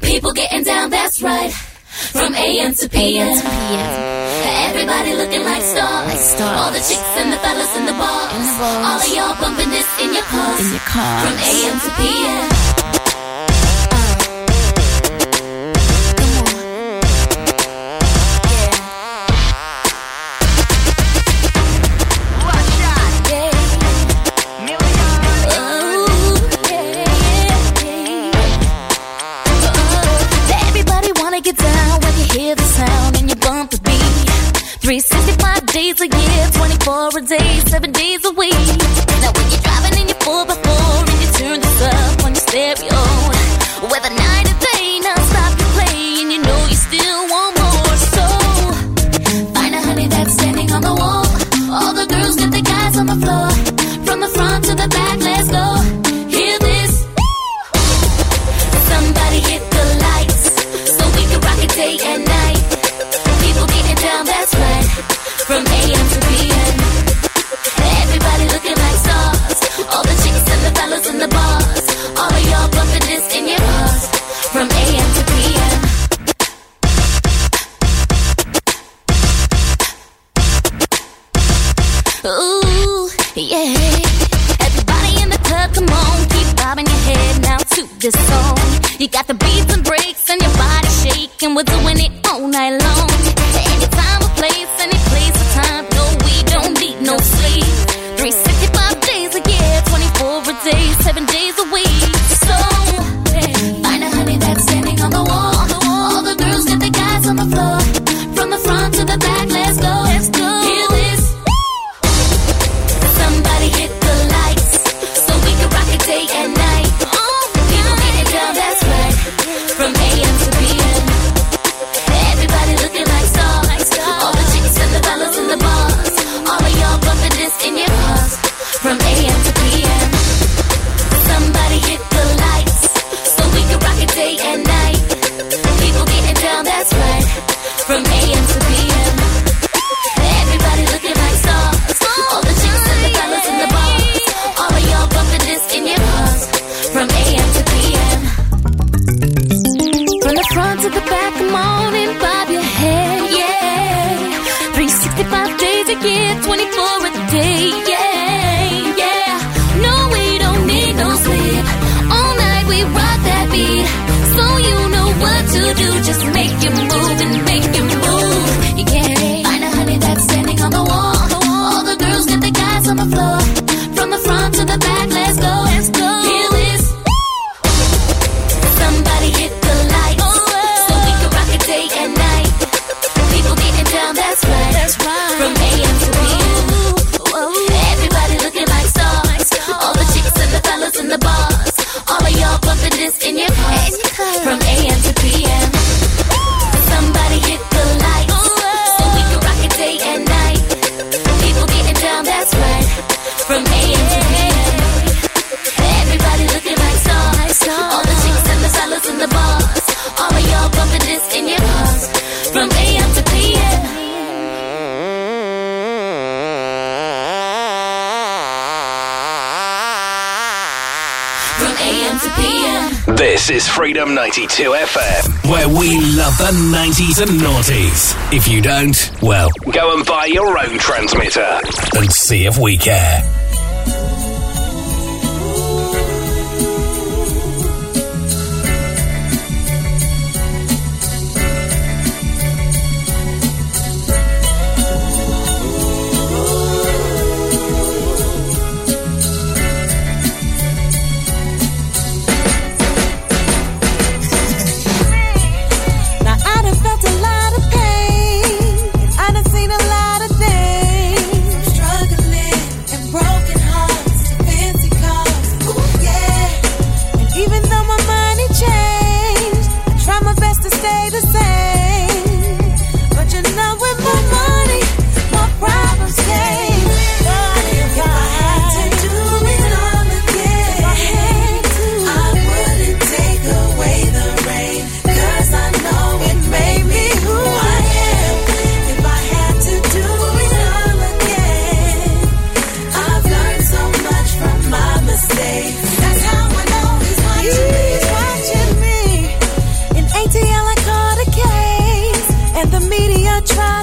People getting down, that's right. From AM to PM. AM to PM. Everybody looking like stars. like stars. All the chicks and the fellas in the bars. In the bars. All of y'all bumping this in your cars. In your cars. From AM to PM. You got the beats and breaks and your body shaking. with the. wind. weekend.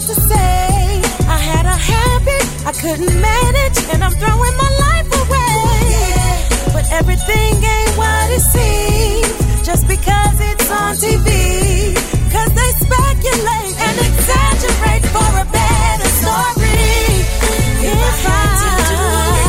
lot to say. I had a habit I couldn't manage, and I'm throwing my life away. Yeah. But everything ain't what it seems just because it's on TV. Cause they speculate and exaggerate for a better story. If, if I, I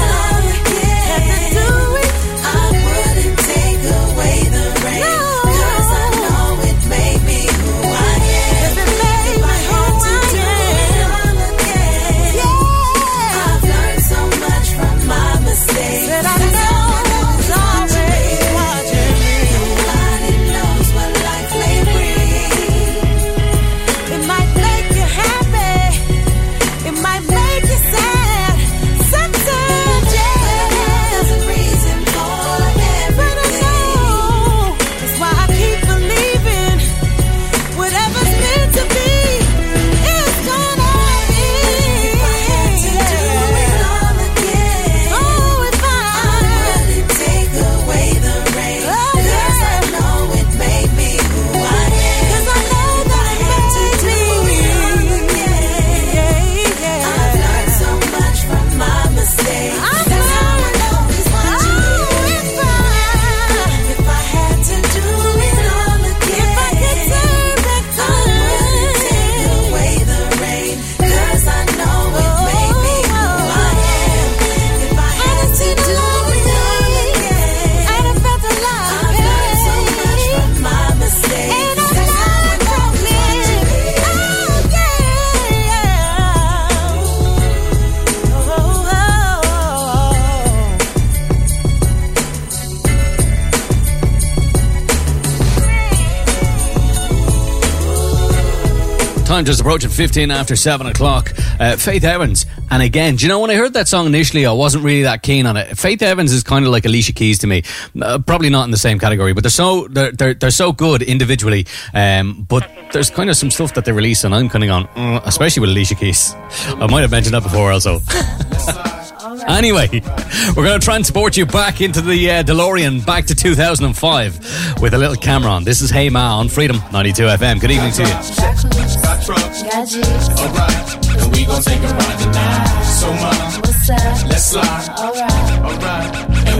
time just approaching 15 after 7 o'clock. Uh, Faith Evans. And again, do you know, when I heard that song initially, I wasn't really that keen on it. Faith Evans is kind of like Alicia Keys to me. Uh, probably not in the same category, but they're so they're, they're, they're so good individually. Um, but there's kind of some stuff that they release, and I'm kind of on, mm, especially with Alicia Keys. I might have mentioned that before also. Anyway, we're going to transport you back into the uh, DeLorean back to 2005 with a little Cam'ron. This is Hey Ma on Freedom 92 FM. Good evening to you. Got trucks. Alright, and we gon' take a ride tonight. So mom, What's up? let's slide. Alright. Alright,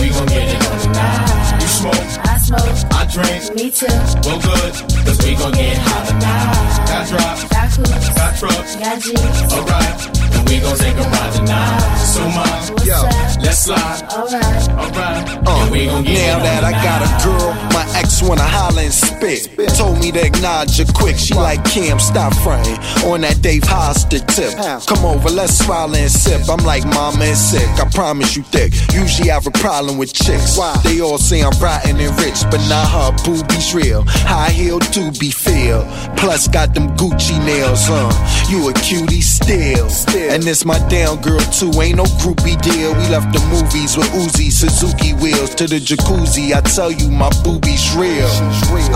we gon' get it on tonight. You smoke, I smoke. I drink. Me too. Well, good, cause we gon' get hot tonight. Got drops, Got coops. got trucks. Got G's. Alright, we gon' take a ride tonight. So, mom, What's up? let's slide. Alright. Alright, Uh, and we gon' get now that on I got a girl, my ex wanna holler and spit. Told me to acknowledge her quick. She like Kim, stop fronting. On that Dave Hollister tip. Come over, let's swallow and sip. I'm like mama and sick. I promise you thick. Usually I have a problem with chicks. They all say I'm rotten and rich, but not her boobies real. High heel do be feel. Plus got them Gucci nails, huh? You a cutie still. still. And this my down girl too. Ain't no groupie deal. We left the movies with Uzi, Suzuki wheels to the jacuzzi. I tell you, my boobies real.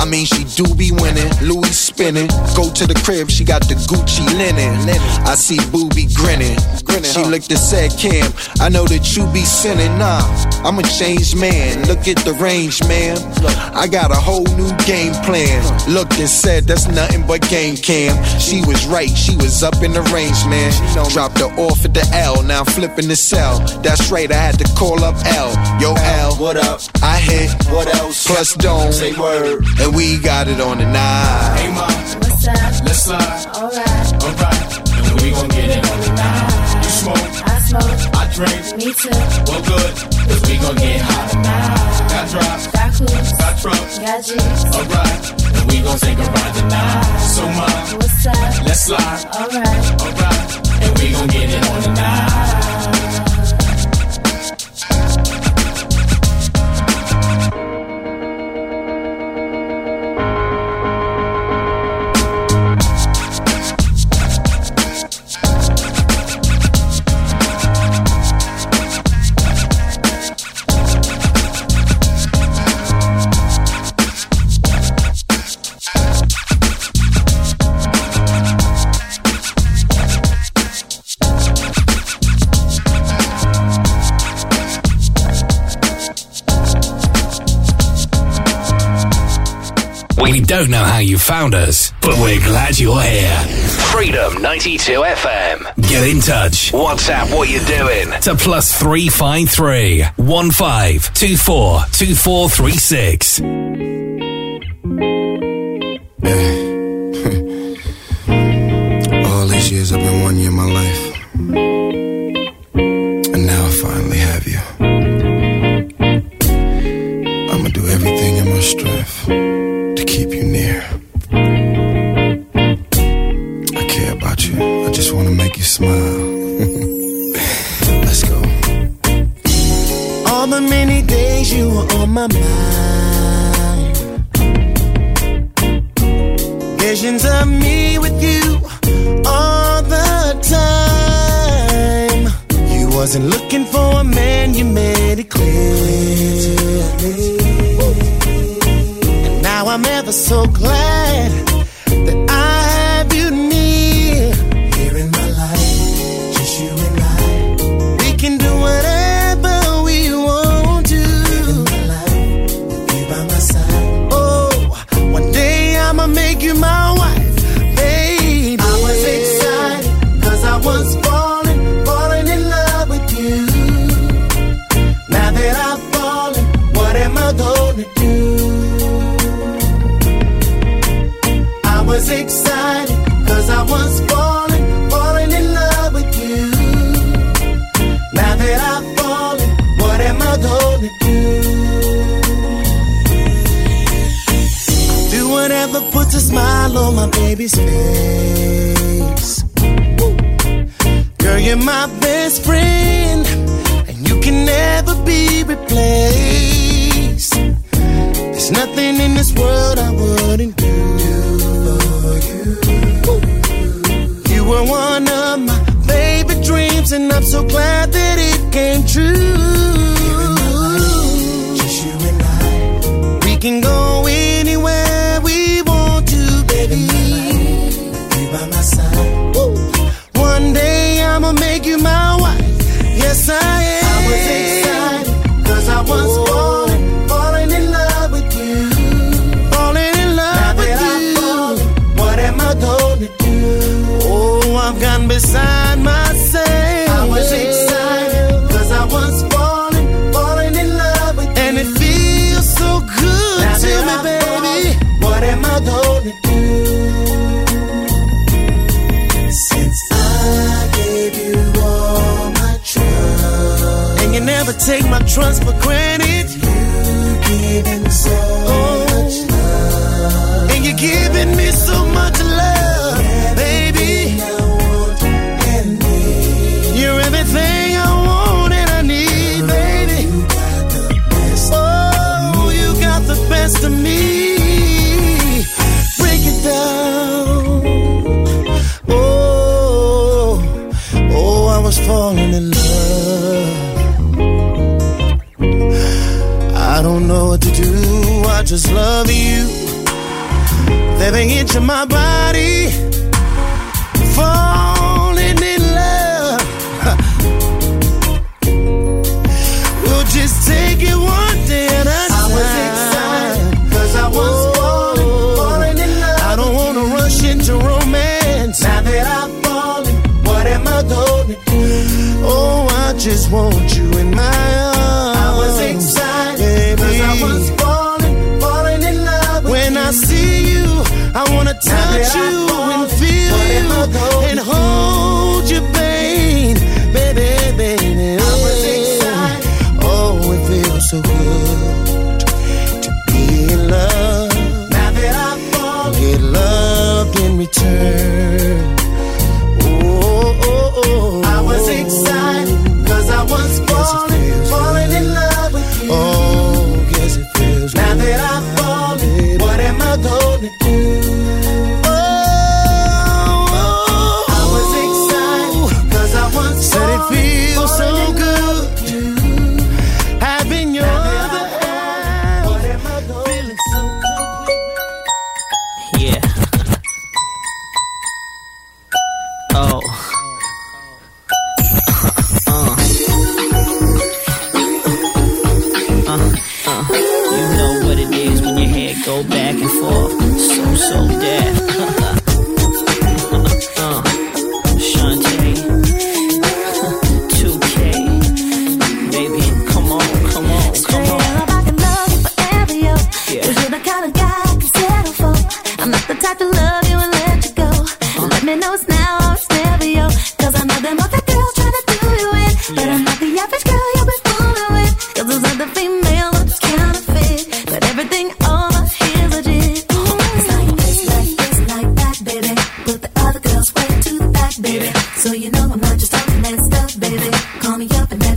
I mean, she do be winning, Louis spinning. Go to the crib, she got the Gucci linen. I see booby grinning. She looked and said, Cam, I know that you be sinning. Nah, I'm a changed man. Look at the range, man. I got a whole new game plan. Looked and said, that's nothing but game cam. She was right, she was up in the range, man. Dropped her off at the L, now I'm flipping the cell. That's right, I had to call up L. Yo, L, What up? I hit. What else? Plus dome. Say word. And we got it on the night. Hey, mom, What's up? let's slide. Alright. Alright, and we gon' get it on tonight. You smoke, I smoke. I drink. Me too. Well, good, cause we gon' get hot tonight. Got drops, Got coops. got trucks. Got G's. Alright, and we gon' take a ride tonight. So, mom, What's up? let's slide. Alright. Alright, and we gon' get it on tonight. We don't know how you found us, but we're glad you're here. Freedom 92 FM. Get in touch. WhatsApp what you're doing to plus 353 1524 2436. All eh. My mind. Visions of me with you all the time. You wasn't looking for a man, you made it clear. And now I'm ever so glad You're my best friend, and you can never be replaced. There's nothing in this world I wouldn't do for you. You were one of my favorite dreams, and I'm so glad that it came true. Just you and I, we can go beside myself. I was excited, cause I was falling, falling in love with and you. And it feels so good now to me, I'm baby. Falling, what am I gonna do? Since I gave you all my trust. And you never take my trust for granted. You giving so oh. much love. And you're giving me so much just love you. Every inch of my body touch you and feel you and hold your pain, baby, baby. Oh, it feels so good to be in love. Now that I've fallen, get love in return.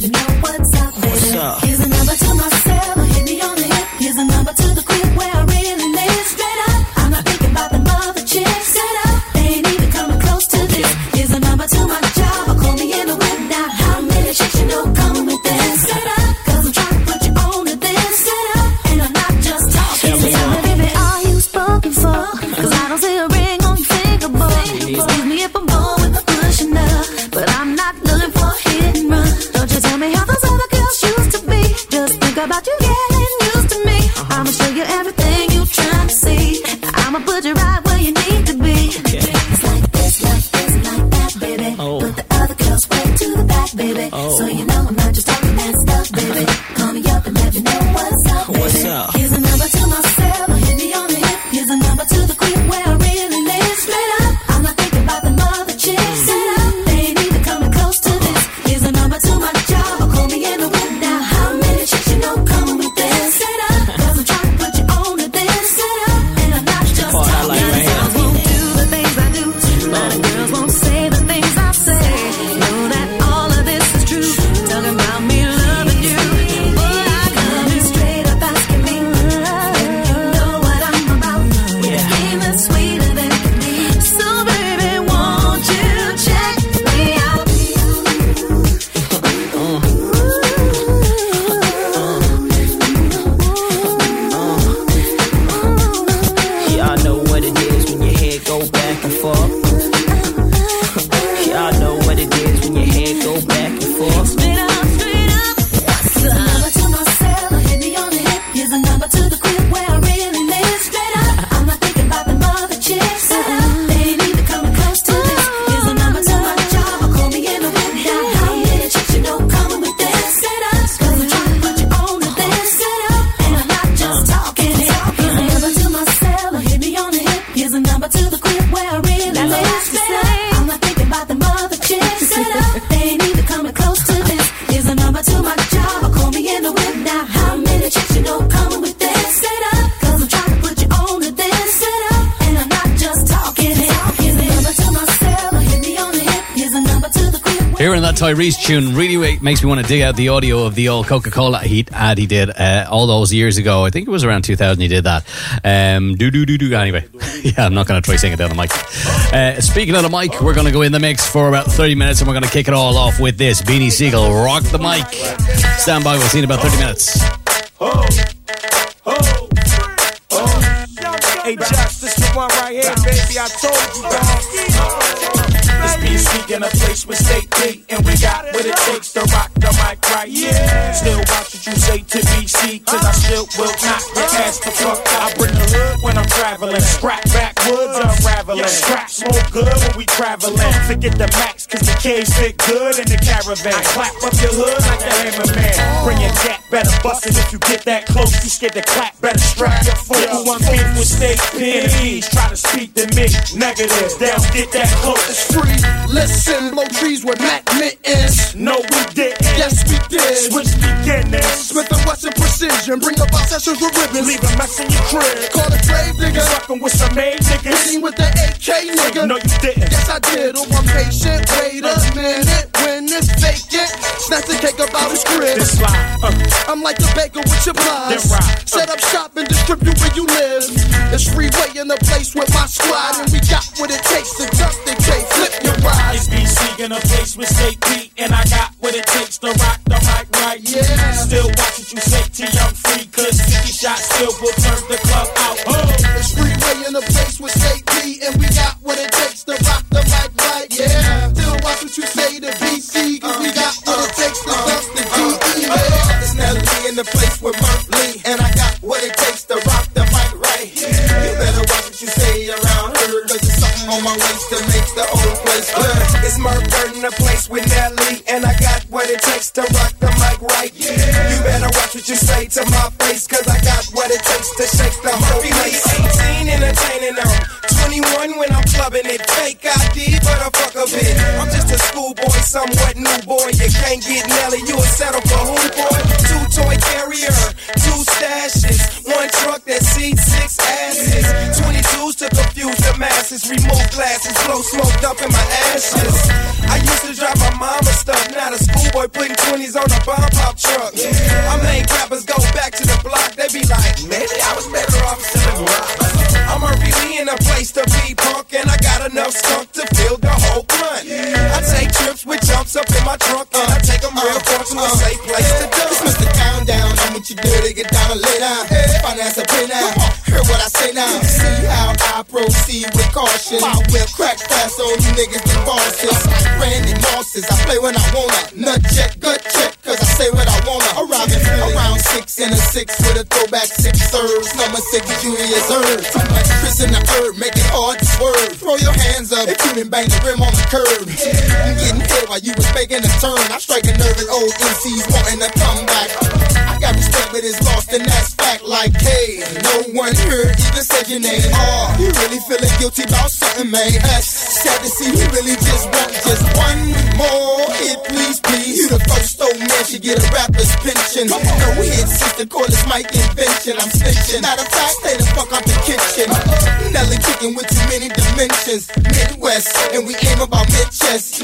You know what's up, baby. What's up? Here's a number to my Tyrese tune really makes me want to dig out the audio of the old Coca Cola heat ad he did uh, all those years ago. I think it was around 2000 he did that. Um, do, do, do, do. Anyway, yeah, I'm not going to try singing it down the mic. Uh, speaking of the mic, we're going to go in the mix for about 30 minutes and we're going to kick it all off with this Beanie Sigel, Rock the Mic. Stand by, we'll see you in about 30 minutes. Forget the max, cause the K's fit good in the caravan. Clap up your hood like the hammer man. Bring your jack, better bust it if you get that close. You scared to clap, better strap your foot. Who I'm beef with state PMEs, try to speak to me. Negative, they don't get that close. It's free. Listen, blow trees with Mac mittens. No, we didn't. Yes, we did. Switch beginnings. Smith and Wesson precision. Bring the box sessions with ribbons. Leave a mess in your crib. Call a grave digger. Fucking with some made niggas. Hitting with the AK nigga. No, you didn't. Yes, I did. Oh, I'm patient. Wait a minute. When it's vacant, snatch the cake about his crib. This. Uh, I'm like the baker with your pies. Ride. Set up shop and distribute where you live. It's freeway in the place with my squad, and we got what it takes to jump the K. Flip your ride. It's BC in a place with state beat, and I got what it takes to rock still will turn fast on you niggas the bosses. Randy Mosses, I play when I wanna. Nut check, gut check, cause I say what I wanna. Arriving around six and a six with a throwback six serves. Number six, Julius Herb. Too much Chris in the herb, make it hard to swerve. Throw your hands up if you done bang the rim on the curb. I'm getting hit while you was making a turn. I strike a nerve at old MCs wanting to come back. I got respect, but it's lost, and that's fact. Like, hey, no one here even said your name. Oh, you really feeling guilty about man? That's sad to see. You really just want just one more hit, please, please. You the first old man should get a rapper's pension. No hit sister, call this mic invention. I'm snitching. Matter of fact, stay the fuck out the kitchen. Uh-huh. Nelly kicking with too many dimensions. Midwest, and we aim about mid chest.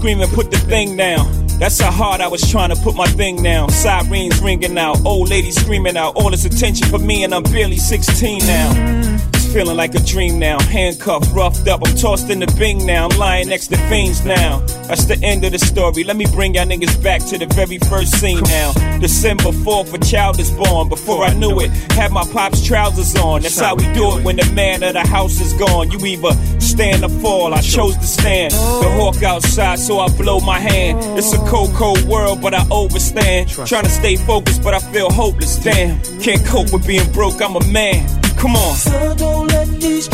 Screaming, put the thing down. That's how hard I was trying to put my thing down. Sirens ringing out, old lady screaming out. All this attention for me, and I'm barely 16 now. It's feeling like a dream now. Handcuffed, roughed up, I'm tossed in the bing now. I'm lying next to fiends now. That's the end of the story. Let me bring y'all niggas back to the very first scene now. December 4th, a child is born. Before I knew it, had my pop's trousers on. That's how we do it when the man of the house is gone. You either stand or fall. I chose to stand. The hawk outside, so I blow my hand. It's a cold, cold world, but I overstand. Trying to stay focused, but I feel hopeless. Damn, can't cope with being broke. I'm a man. Come on. So don't let these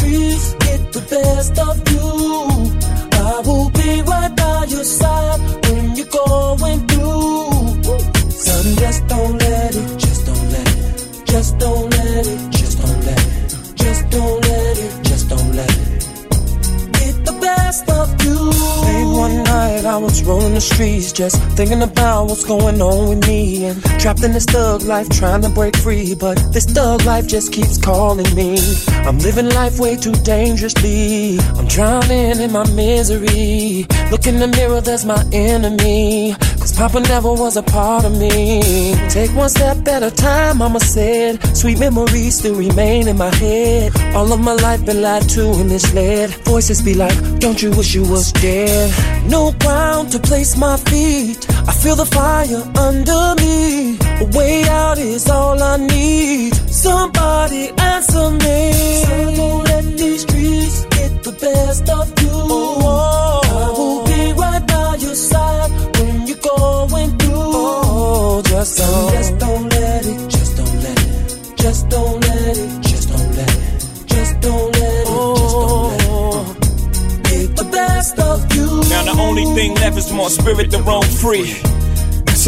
the streets, just thinking about what's going on with me. And trapped in this thug life, trying to break free. But this thug life just keeps calling me. I'm living life way too dangerously. I'm drowning in my misery. Look in the mirror, that's my enemy. Cause Papa never was a part of me. Take one step at a time, Mama said. Sweet memories still remain in my head. All of my life been lied to and misled. Voices be like, don't you wish you was dead? No ground to place my feet. I feel the fire under me. A way out is all I need. Somebody answer me. So don't let these streets get the best of just don't. just don't let it, just don't let it, just don't let it, just don't let it, just don't let it, just don't let it. Get the best of you. Now the only thing left is more spirit to roam free.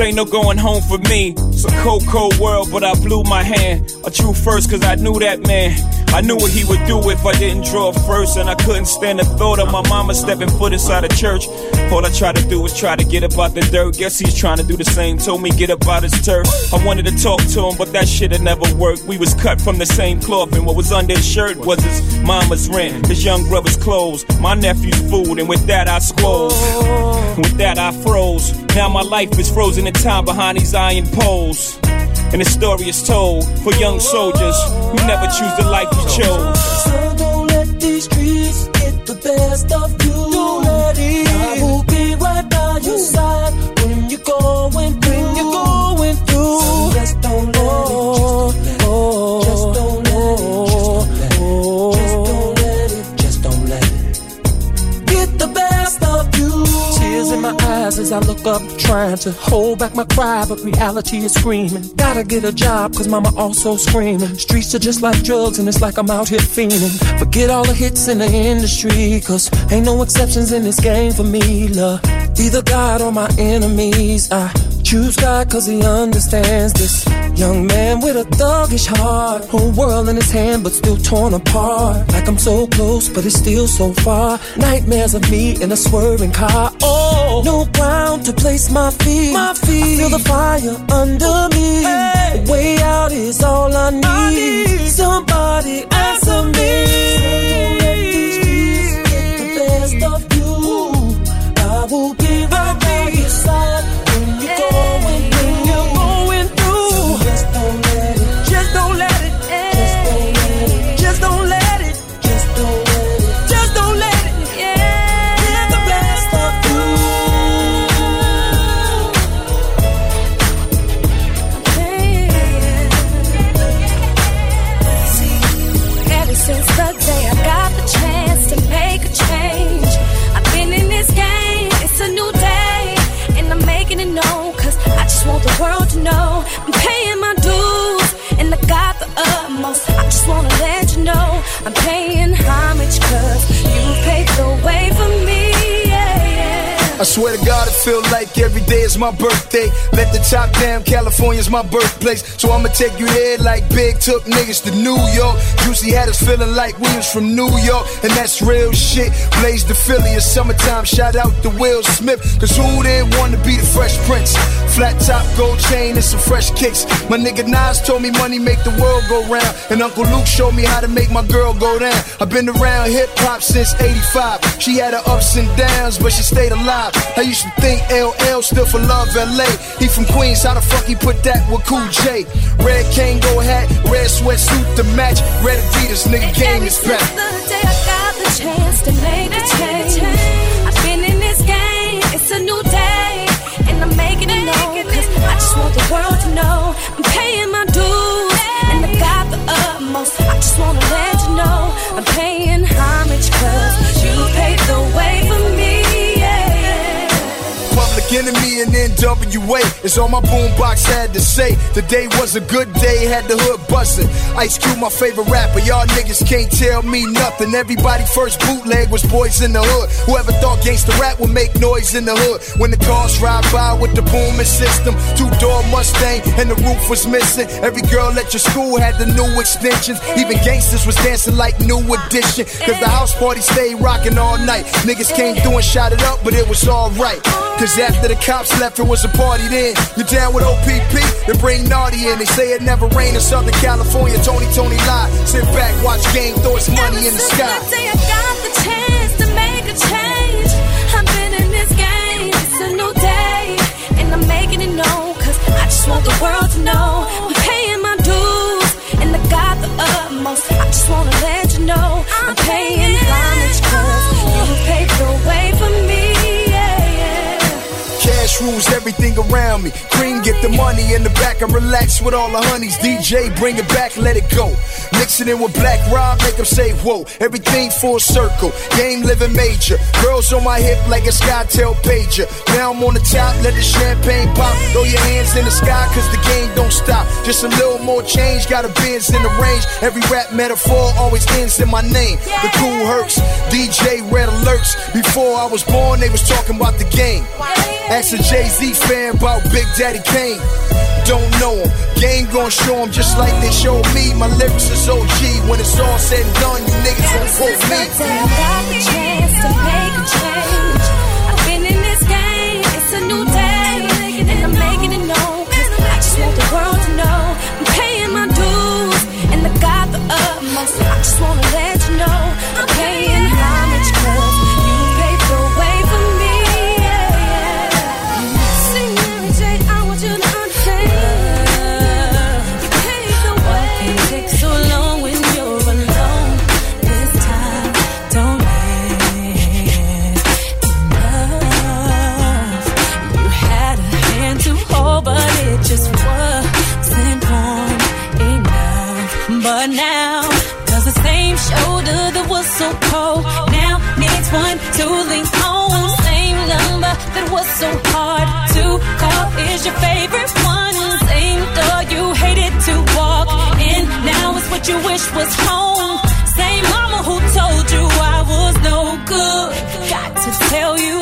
Ain't no going home for me. It's a cold, cold world, but I blew my hand. I drew first cause I knew that man. I knew what he would do if I didn't draw first, and I couldn't stand the thought of my mama stepping foot inside a church. All I tried to do was try to get up out the dirt. Guess he's trying to do the same. Told me get up out his turf. I wanted to talk to him, but that shit had never worked. We was cut from the same cloth, and what was under his shirt was his mama's rent, his young brother's clothes, my nephew's food, and with that I squalled. With that I froze. Now my life is frozen in time behind these iron poles. And the story is told for young soldiers who never choose the life you chose. So don't let these streets get the best of you. As I look up, trying to hold back my cry, but reality is screaming. Gotta get a job, cause mama also screaming. Streets are just like drugs, and it's like I'm out here fiending. Forget all the hits in the industry, cause ain't no exceptions in this game for me, love. Either God or my enemies. I choose God cause he understands this. Young man with a thuggish heart. Whole world in his hand, but still torn apart. Like I'm so close, but it's still so far. Nightmares of me in a swerving car. Oh, no ground to place my feet. My feet. I feel the fire under me. A way out is all I need. Somebody answer me. Swear to God, it feel like every day is my birthday. Let the top down, California's my birthplace. So I'ma take you there like Big took niggas to New York. Juicy had us feeling like we was from New York, and that's real shit. Blaze the Philly, it's summertime. Shout out to Will Smith, cause who didn't want to be the Fresh Prince? Flat top gold chain and some fresh kicks. My nigga Nas told me money make the world go round. And Uncle Luke showed me how to make my girl go down. I've been around hip hop since 85. She had her ups and downs, but she stayed alive. I used to think LL stood for Love LA. He from Queens, how the fuck he put that with Cool J? Red Kangol hat, red sweatsuit to match. Red Adidas, nigga game is back. The day I got the chance to make a change. I've been in this game, it's a new day. And I'm making it known, cause I just want the world to know. I'm paying my dues, and I got the utmost. I just wanna let you know, I'm paying homage, cause you paved the way for me. Enemy and NWA is all my boombox had to say. The day was a good day, had the hood bustin'. Ice Cube, my favorite rapper. Y'all niggas can't tell me nothing. Everybody first bootleg was boys in the hood. Whoever thought gangsta rap would make noise in the hood. When the cars ride by with the booming system, two door Mustang and the roof was missing. Every girl at your school had the new extensions. Even gangsters was dancing like new edition. Cause the house party stayed rocking all night. Niggas came through and shot it up, but it was alright. Cause after the cops left, it was a party then. You're down with OPP? Then bring Naughty in. They say it never rained in Southern California. Tony, Tony lie. Sit back, watch game, throw its money in the sky. The day I got the chance to make a change. I've been in this game, it's a new day. And I'm making it known, cause I just want the world to know. I'm paying my dues, and I got the utmost. I just wanna let you know, I'm paying homage, cause rules everything around me. Cream, get the money in the back and relax with all the honeys. DJ, bring it back, let it go. Mix it in with Black Rob, make them say whoa. Everything full circle, game living major. Girls on my hip like a SkyTel pager. Now I'm on the top, let the champagne pop. Throw your hands in the sky, cause the game don't stop. Just a little more change, got a Benz in the range. Every rap metaphor always ends in my name. The cool hurts, DJ red alerts. Before I was born, they was talking about the game. Ask a Jay Z fan about Big Daddy Kane. Don't know him. Game gon' show him just like they showed me. My lyrics is OG. When it's all said and done, you niggas gon' quote me. I got the chance to make a change. I've been in this game, it's a new day. And I'm making it known, I just want the world to know. I'm paying my dues, and I got the utmost. I just wanna let shoulder that was so cold now needs one to lean on? Same number that was so hard to call is your favorite one. Same door you hated to walk in. Now it's what you wish was home. Same mama who told you I was no good. Got to tell you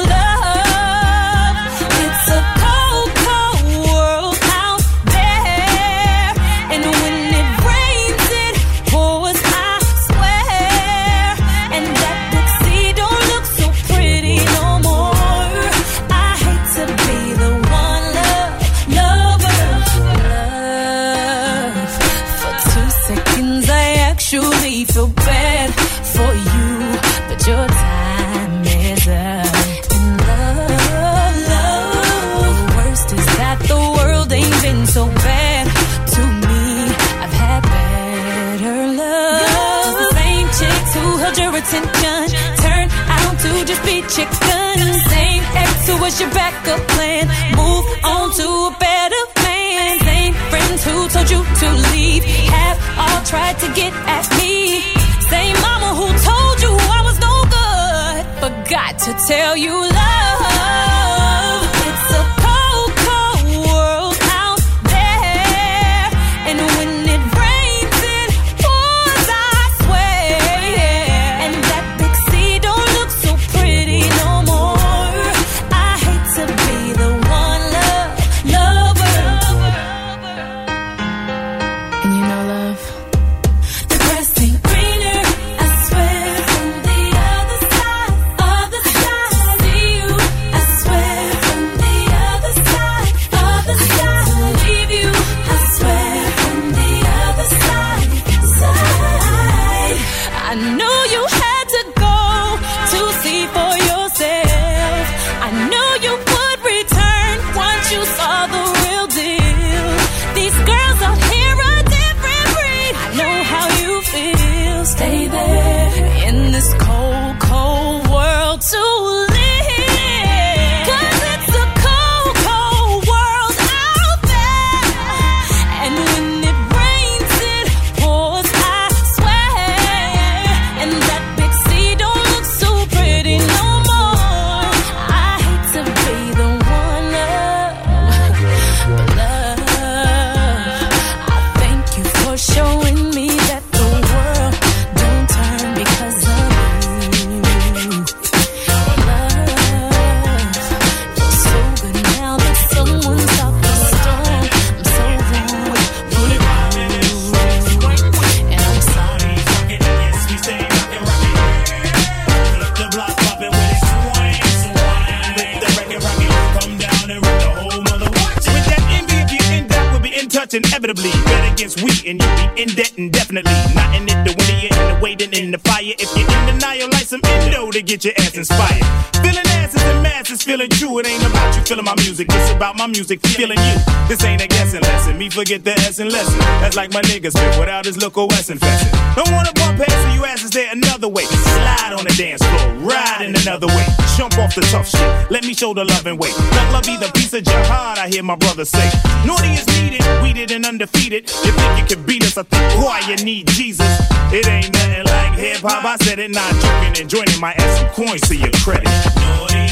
my music feeling you. This ain't a guessing lesson. Me forget the S and lesson. That's like my niggas spit without his look or S infection. Don't wanna bump past so you ass is there another way. Slide on the dance floor, ride in another way. Jump off the tough shit. Let me show the love and weight. Let love be the piece of jihad, I hear my brother say. Naughty is needed, weeded and undefeated. You think you can beat us? I think why you need Jesus. It ain't nothing like hip hop. I said it, not joking and joining my ass and coins to your credit. Naughty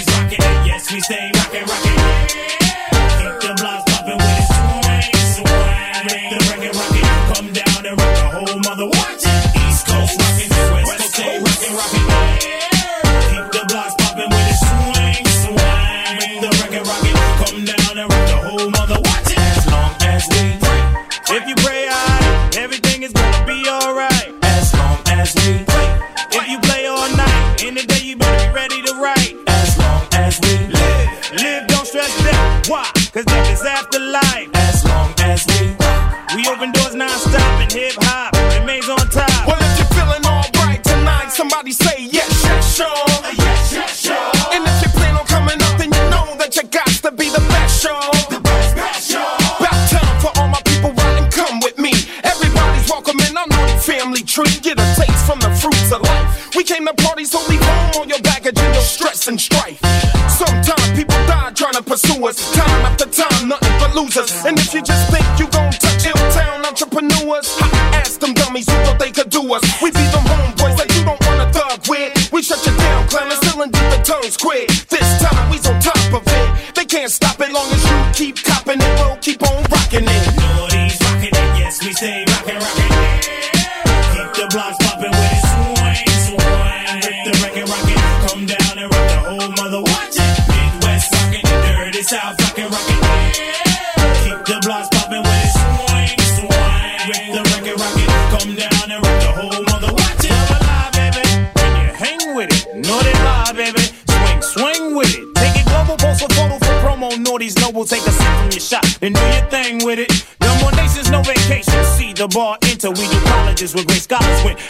In the day you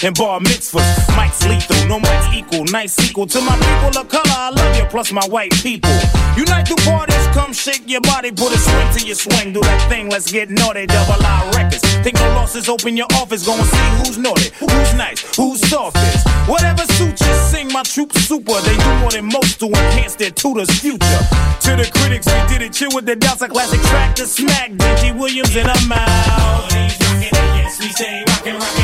and bar mitzvahs. Mike's lethal, no Mike's equal. Nice equal to my people of color. I love you, plus my white people. Unite the parties, come shake your body, put a swing to your swing. Do that thing, let's get naughty. Double our records. Think no losses, open your office, go and see who's naughty, who's nice, who's softest. Whatever suits you, sing my troops super. They do more than most to enhance their tutor's future. To the critics, we did it. Chill with the doubts, classic track to smack. Benji Williams in a mouth. Yes, we say rockin', rockin'.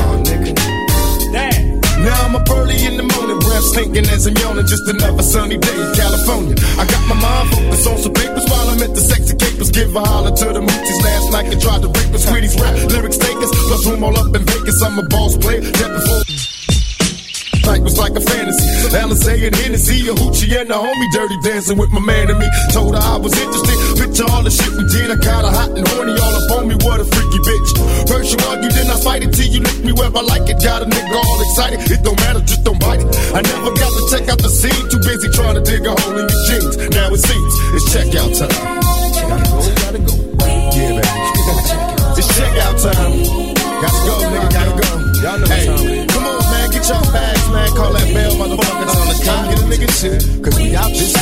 Thinking as I'm yawning. Just another sunny day in California. I got my mind focused on some papers while I'm at the sexy capers. Give a holler to the moochies last night and tried to rape the Sweeties rap lyrics takers, plus room all up in Vegas. I'm a boss player. That before night was like a fantasy. Alizé and Hennessy, a hoochie and a homie, dirty dancing with my man and me. Told her I was interested. Picture all the shit we did. I got her hot and horny all up on me. What a freaky bitch. First you argue, then I fight it till you lick me where I like it. Got a nigga all excited. It don't matter, just don't bite it. I never got to check out the scene. Too busy trying to dig a hole in your jeans. Now it seems it's checkout time. Gotta go, gotta go. Yeah, baby. it's checkout time. Gotta go, nigga, gotta go. Y'all know what time it is. Your bags, man. Call that bell, motherfuckers on the come get a nigga shit. Cause we out this.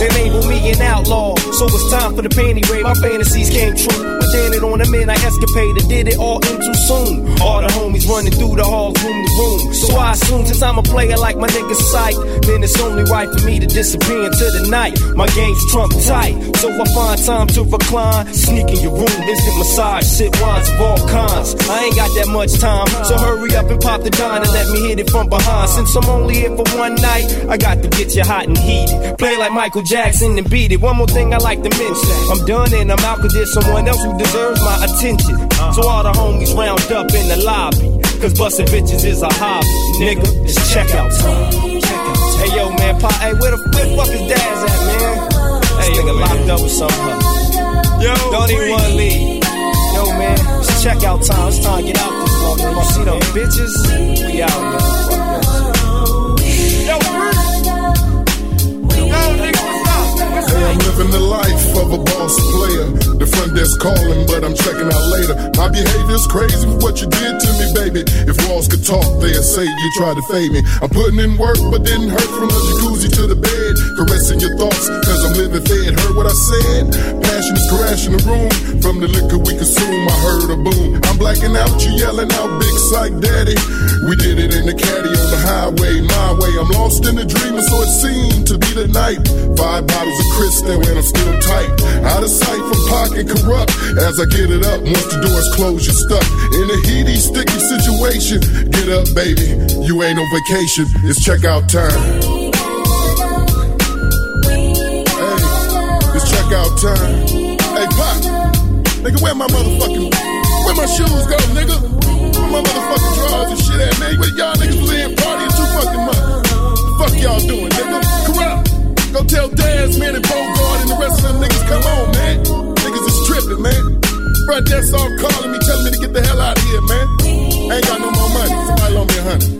They label me an outlaw, so it's time for the panty raid. My fantasies came true. But then it on the man I escapaded, did it all in too soon. All the homies running through the halls, room to room. So I assume since I'm a player like my nigga sight, then it's only right for me to disappear into the night. My game's trump tight, so I find time to recline. Sneak in your room, instant massage, sip wines of all kinds. I ain't got that much time, so hurry up and pop the dime let me hit it from behind. Since I'm only here for one night, I got to get you hot and heated. Play like Michael Jackson and beat it. One more thing I like to mention. I'm done and I'm out cause there's someone else who deserves my attention. So all the homies round up in the lobby. Cause busting bitches is a hobby. Nigga, it's checkout time. Hey yo, man, pa, hey, where the, where the fuck is Daz at, man? Hey, nigga locked up with something. Yo, don't even wanna leave. Yo, man, it's checkout time. It's time to get out motherfucker. You see them bitches? We out. I'm living the life of a boss player. The front desk calling, but I'm checking out later. My behavior's crazy with what you did to me, baby. If walls could talk, they'd say you tried to fade me. I'm putting in work, but didn't hurt from the jacuzzi to the bed. Caressing your thoughts, cause I'm living fed. Heard what I said? Passion is crashing the room. From the liquor we consume, I heard a boom. I'm blacking out, you yelling out, big Syke daddy. We did it in the caddy on the highway, my way. I'm lost in the dream, and so it seemed to be the night. Five bottles of Cristal and I'm still tight. Out of sight from pocket corrupt. As I get it up, once the doors close, you're stuck in a heaty, sticky situation. Get up, baby. You ain't on vacation. It's checkout time. Hey, it's checkout time. Hey, Pop. Nigga, where my motherfucking. Where my shoes go, nigga? Where my motherfucking drawers and shit at, man? Where y'all niggas was in partying too fucking much? Fuck y'all doing, nigga? Kurupt. Go tell Daz, man, and Bogart and the rest of them niggas, come on, man. Niggas is tripping, man. Front desk all calling me, telling me to get the hell out of here, man. I ain't got no more money. Somebody loan me a hundred.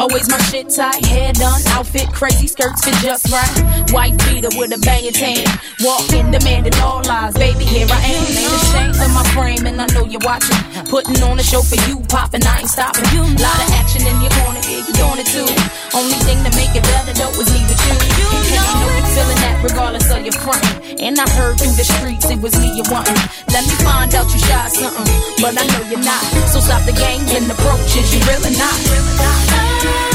Always my shit tight, hair done, outfit crazy, skirts fit just right. White beater with a banging tan. Walking, demanding all lies. Baby, here I am. Ain't ashamed of my frame, and I know you're watching. Putting on a show for you, popping, I ain't stopping. Lot of action in your corner, you doing it too. Only thing to make it better, though, is me with you. And I know you're feeling that regardless of your front. And I heard through the streets it was me you wanting. Let me find out you shy something, but I know you're not. So stop the games and approaches, you really not. Really not.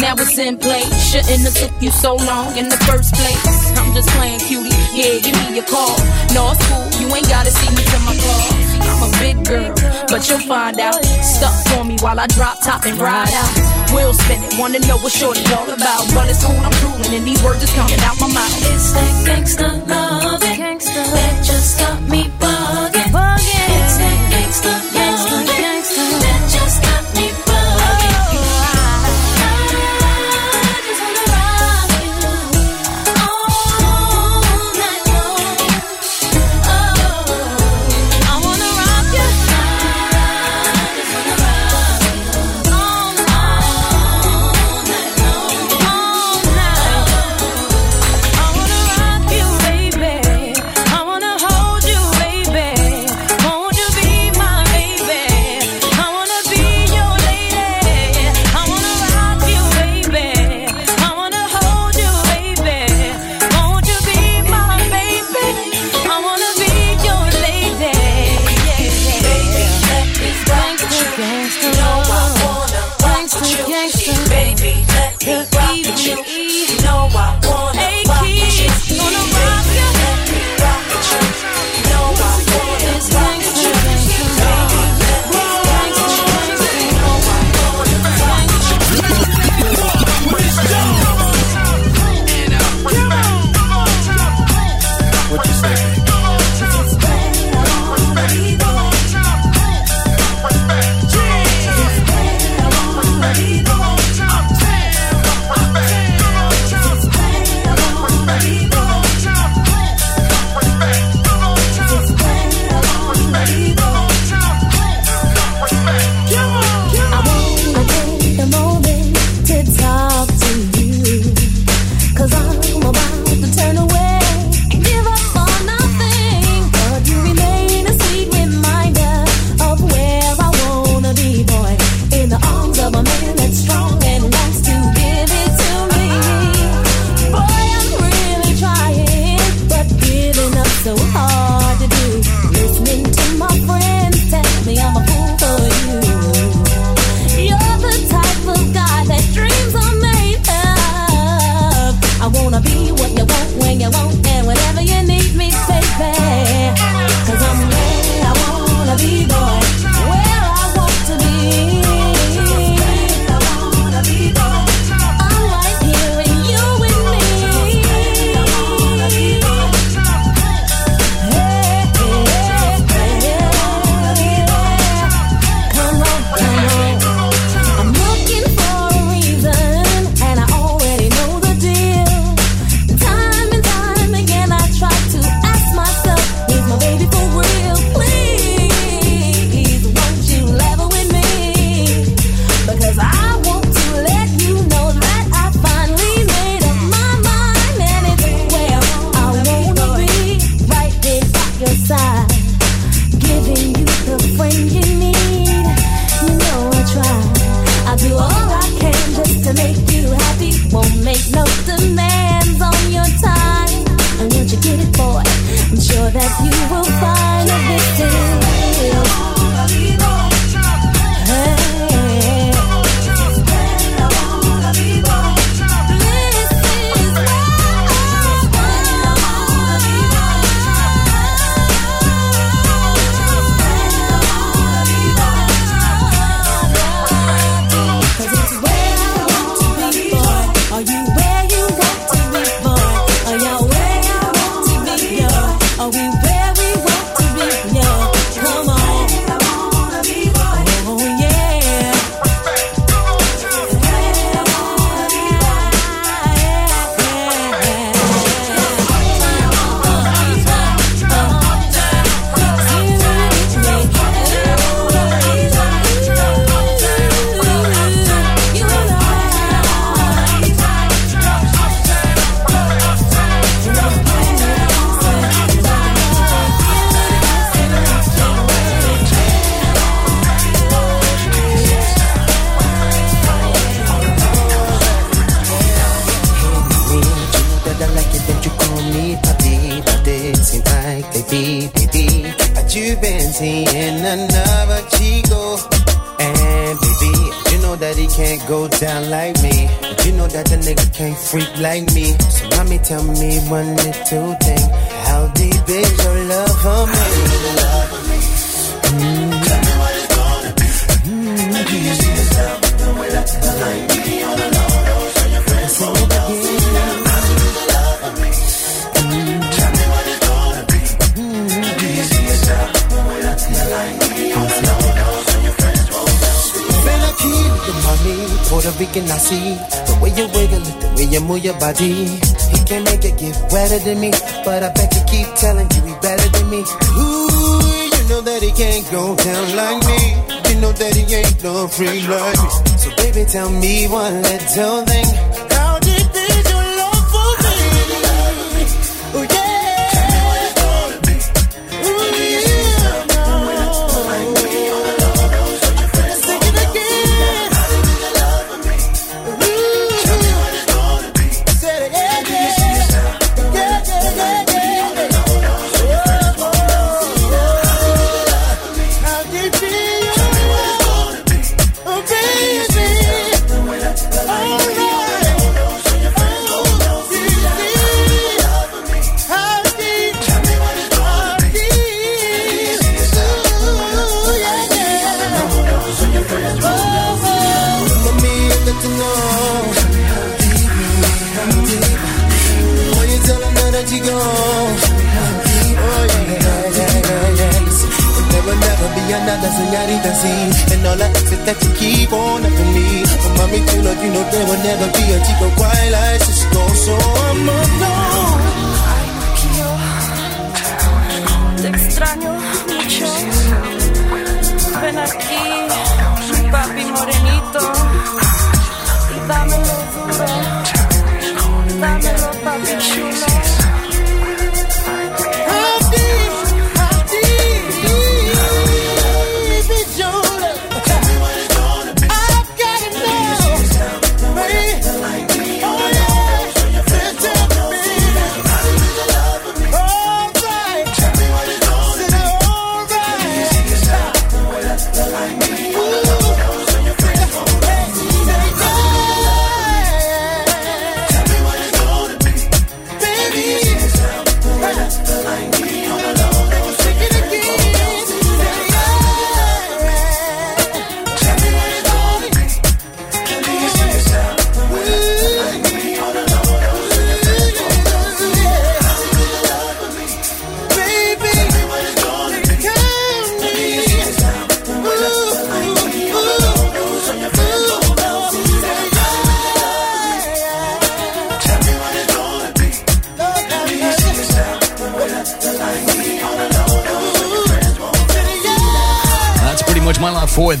now it's in play. Shouldn't have took you so long in the first place. I'm just playing cutie, yeah, give me a call. No, it's cool, you ain't gotta see me till my call. I'm a big girl, but you'll find out. Stuck for me while I drop top and ride out. Will spend it, wanna know what shorty all about. But it's cool, I'm drooling, and these words just coming out my mouth. It's that gangsta love, that just got me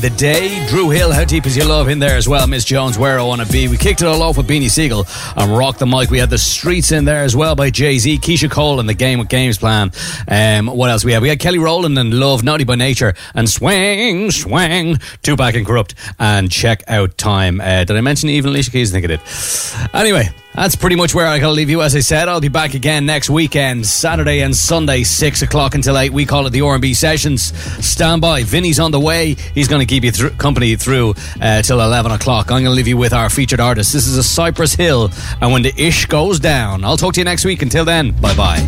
the day. Dru Hill, how deep is your love in there as well? Miss Jones, where I want to be. We kicked it all off with Beanie Sigel and Rock the Mic. We had the streets in there as well by Jay Z, Keyshia Cole, and the Game with Games plan. Um, what else we had? We had Kelly Rowland and Love, Naughty by Nature, and Swing, Swing, Tupac and Kurupt, and Check Out Time. Uh, did I mention even Alicia Keys? I think I did. Anyway, that's pretty much where I gotta leave you. As I said, I'll be back again next weekend, Saturday and Sunday, six o'clock until eight. We call it the R&B sessions. Stand by. Vinny's on the way. He's to keep you through, company through uh, till eleven o'clock. I'm to leave you with our featured artist. This is a Cypress Hill, and when the ish goes down, I'll talk to you next week. Until then, bye bye.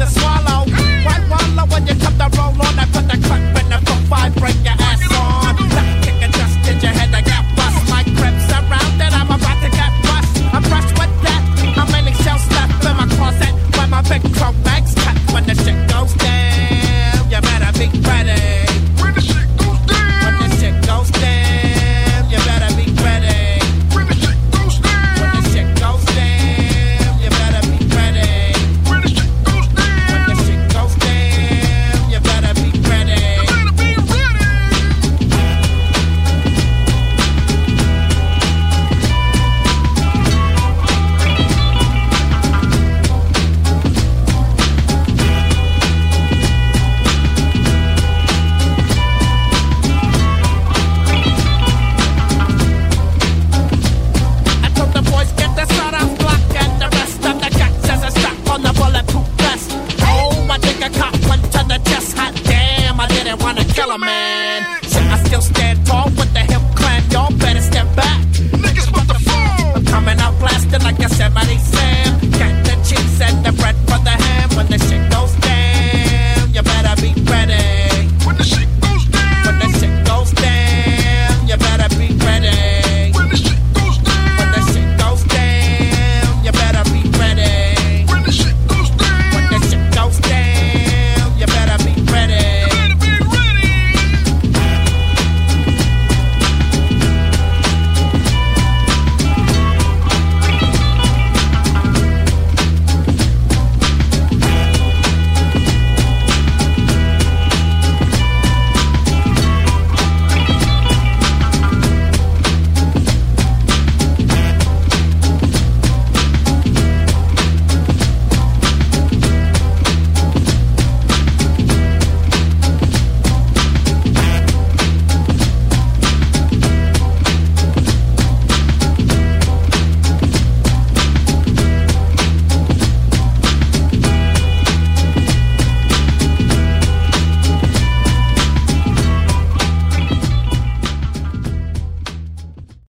to swallow.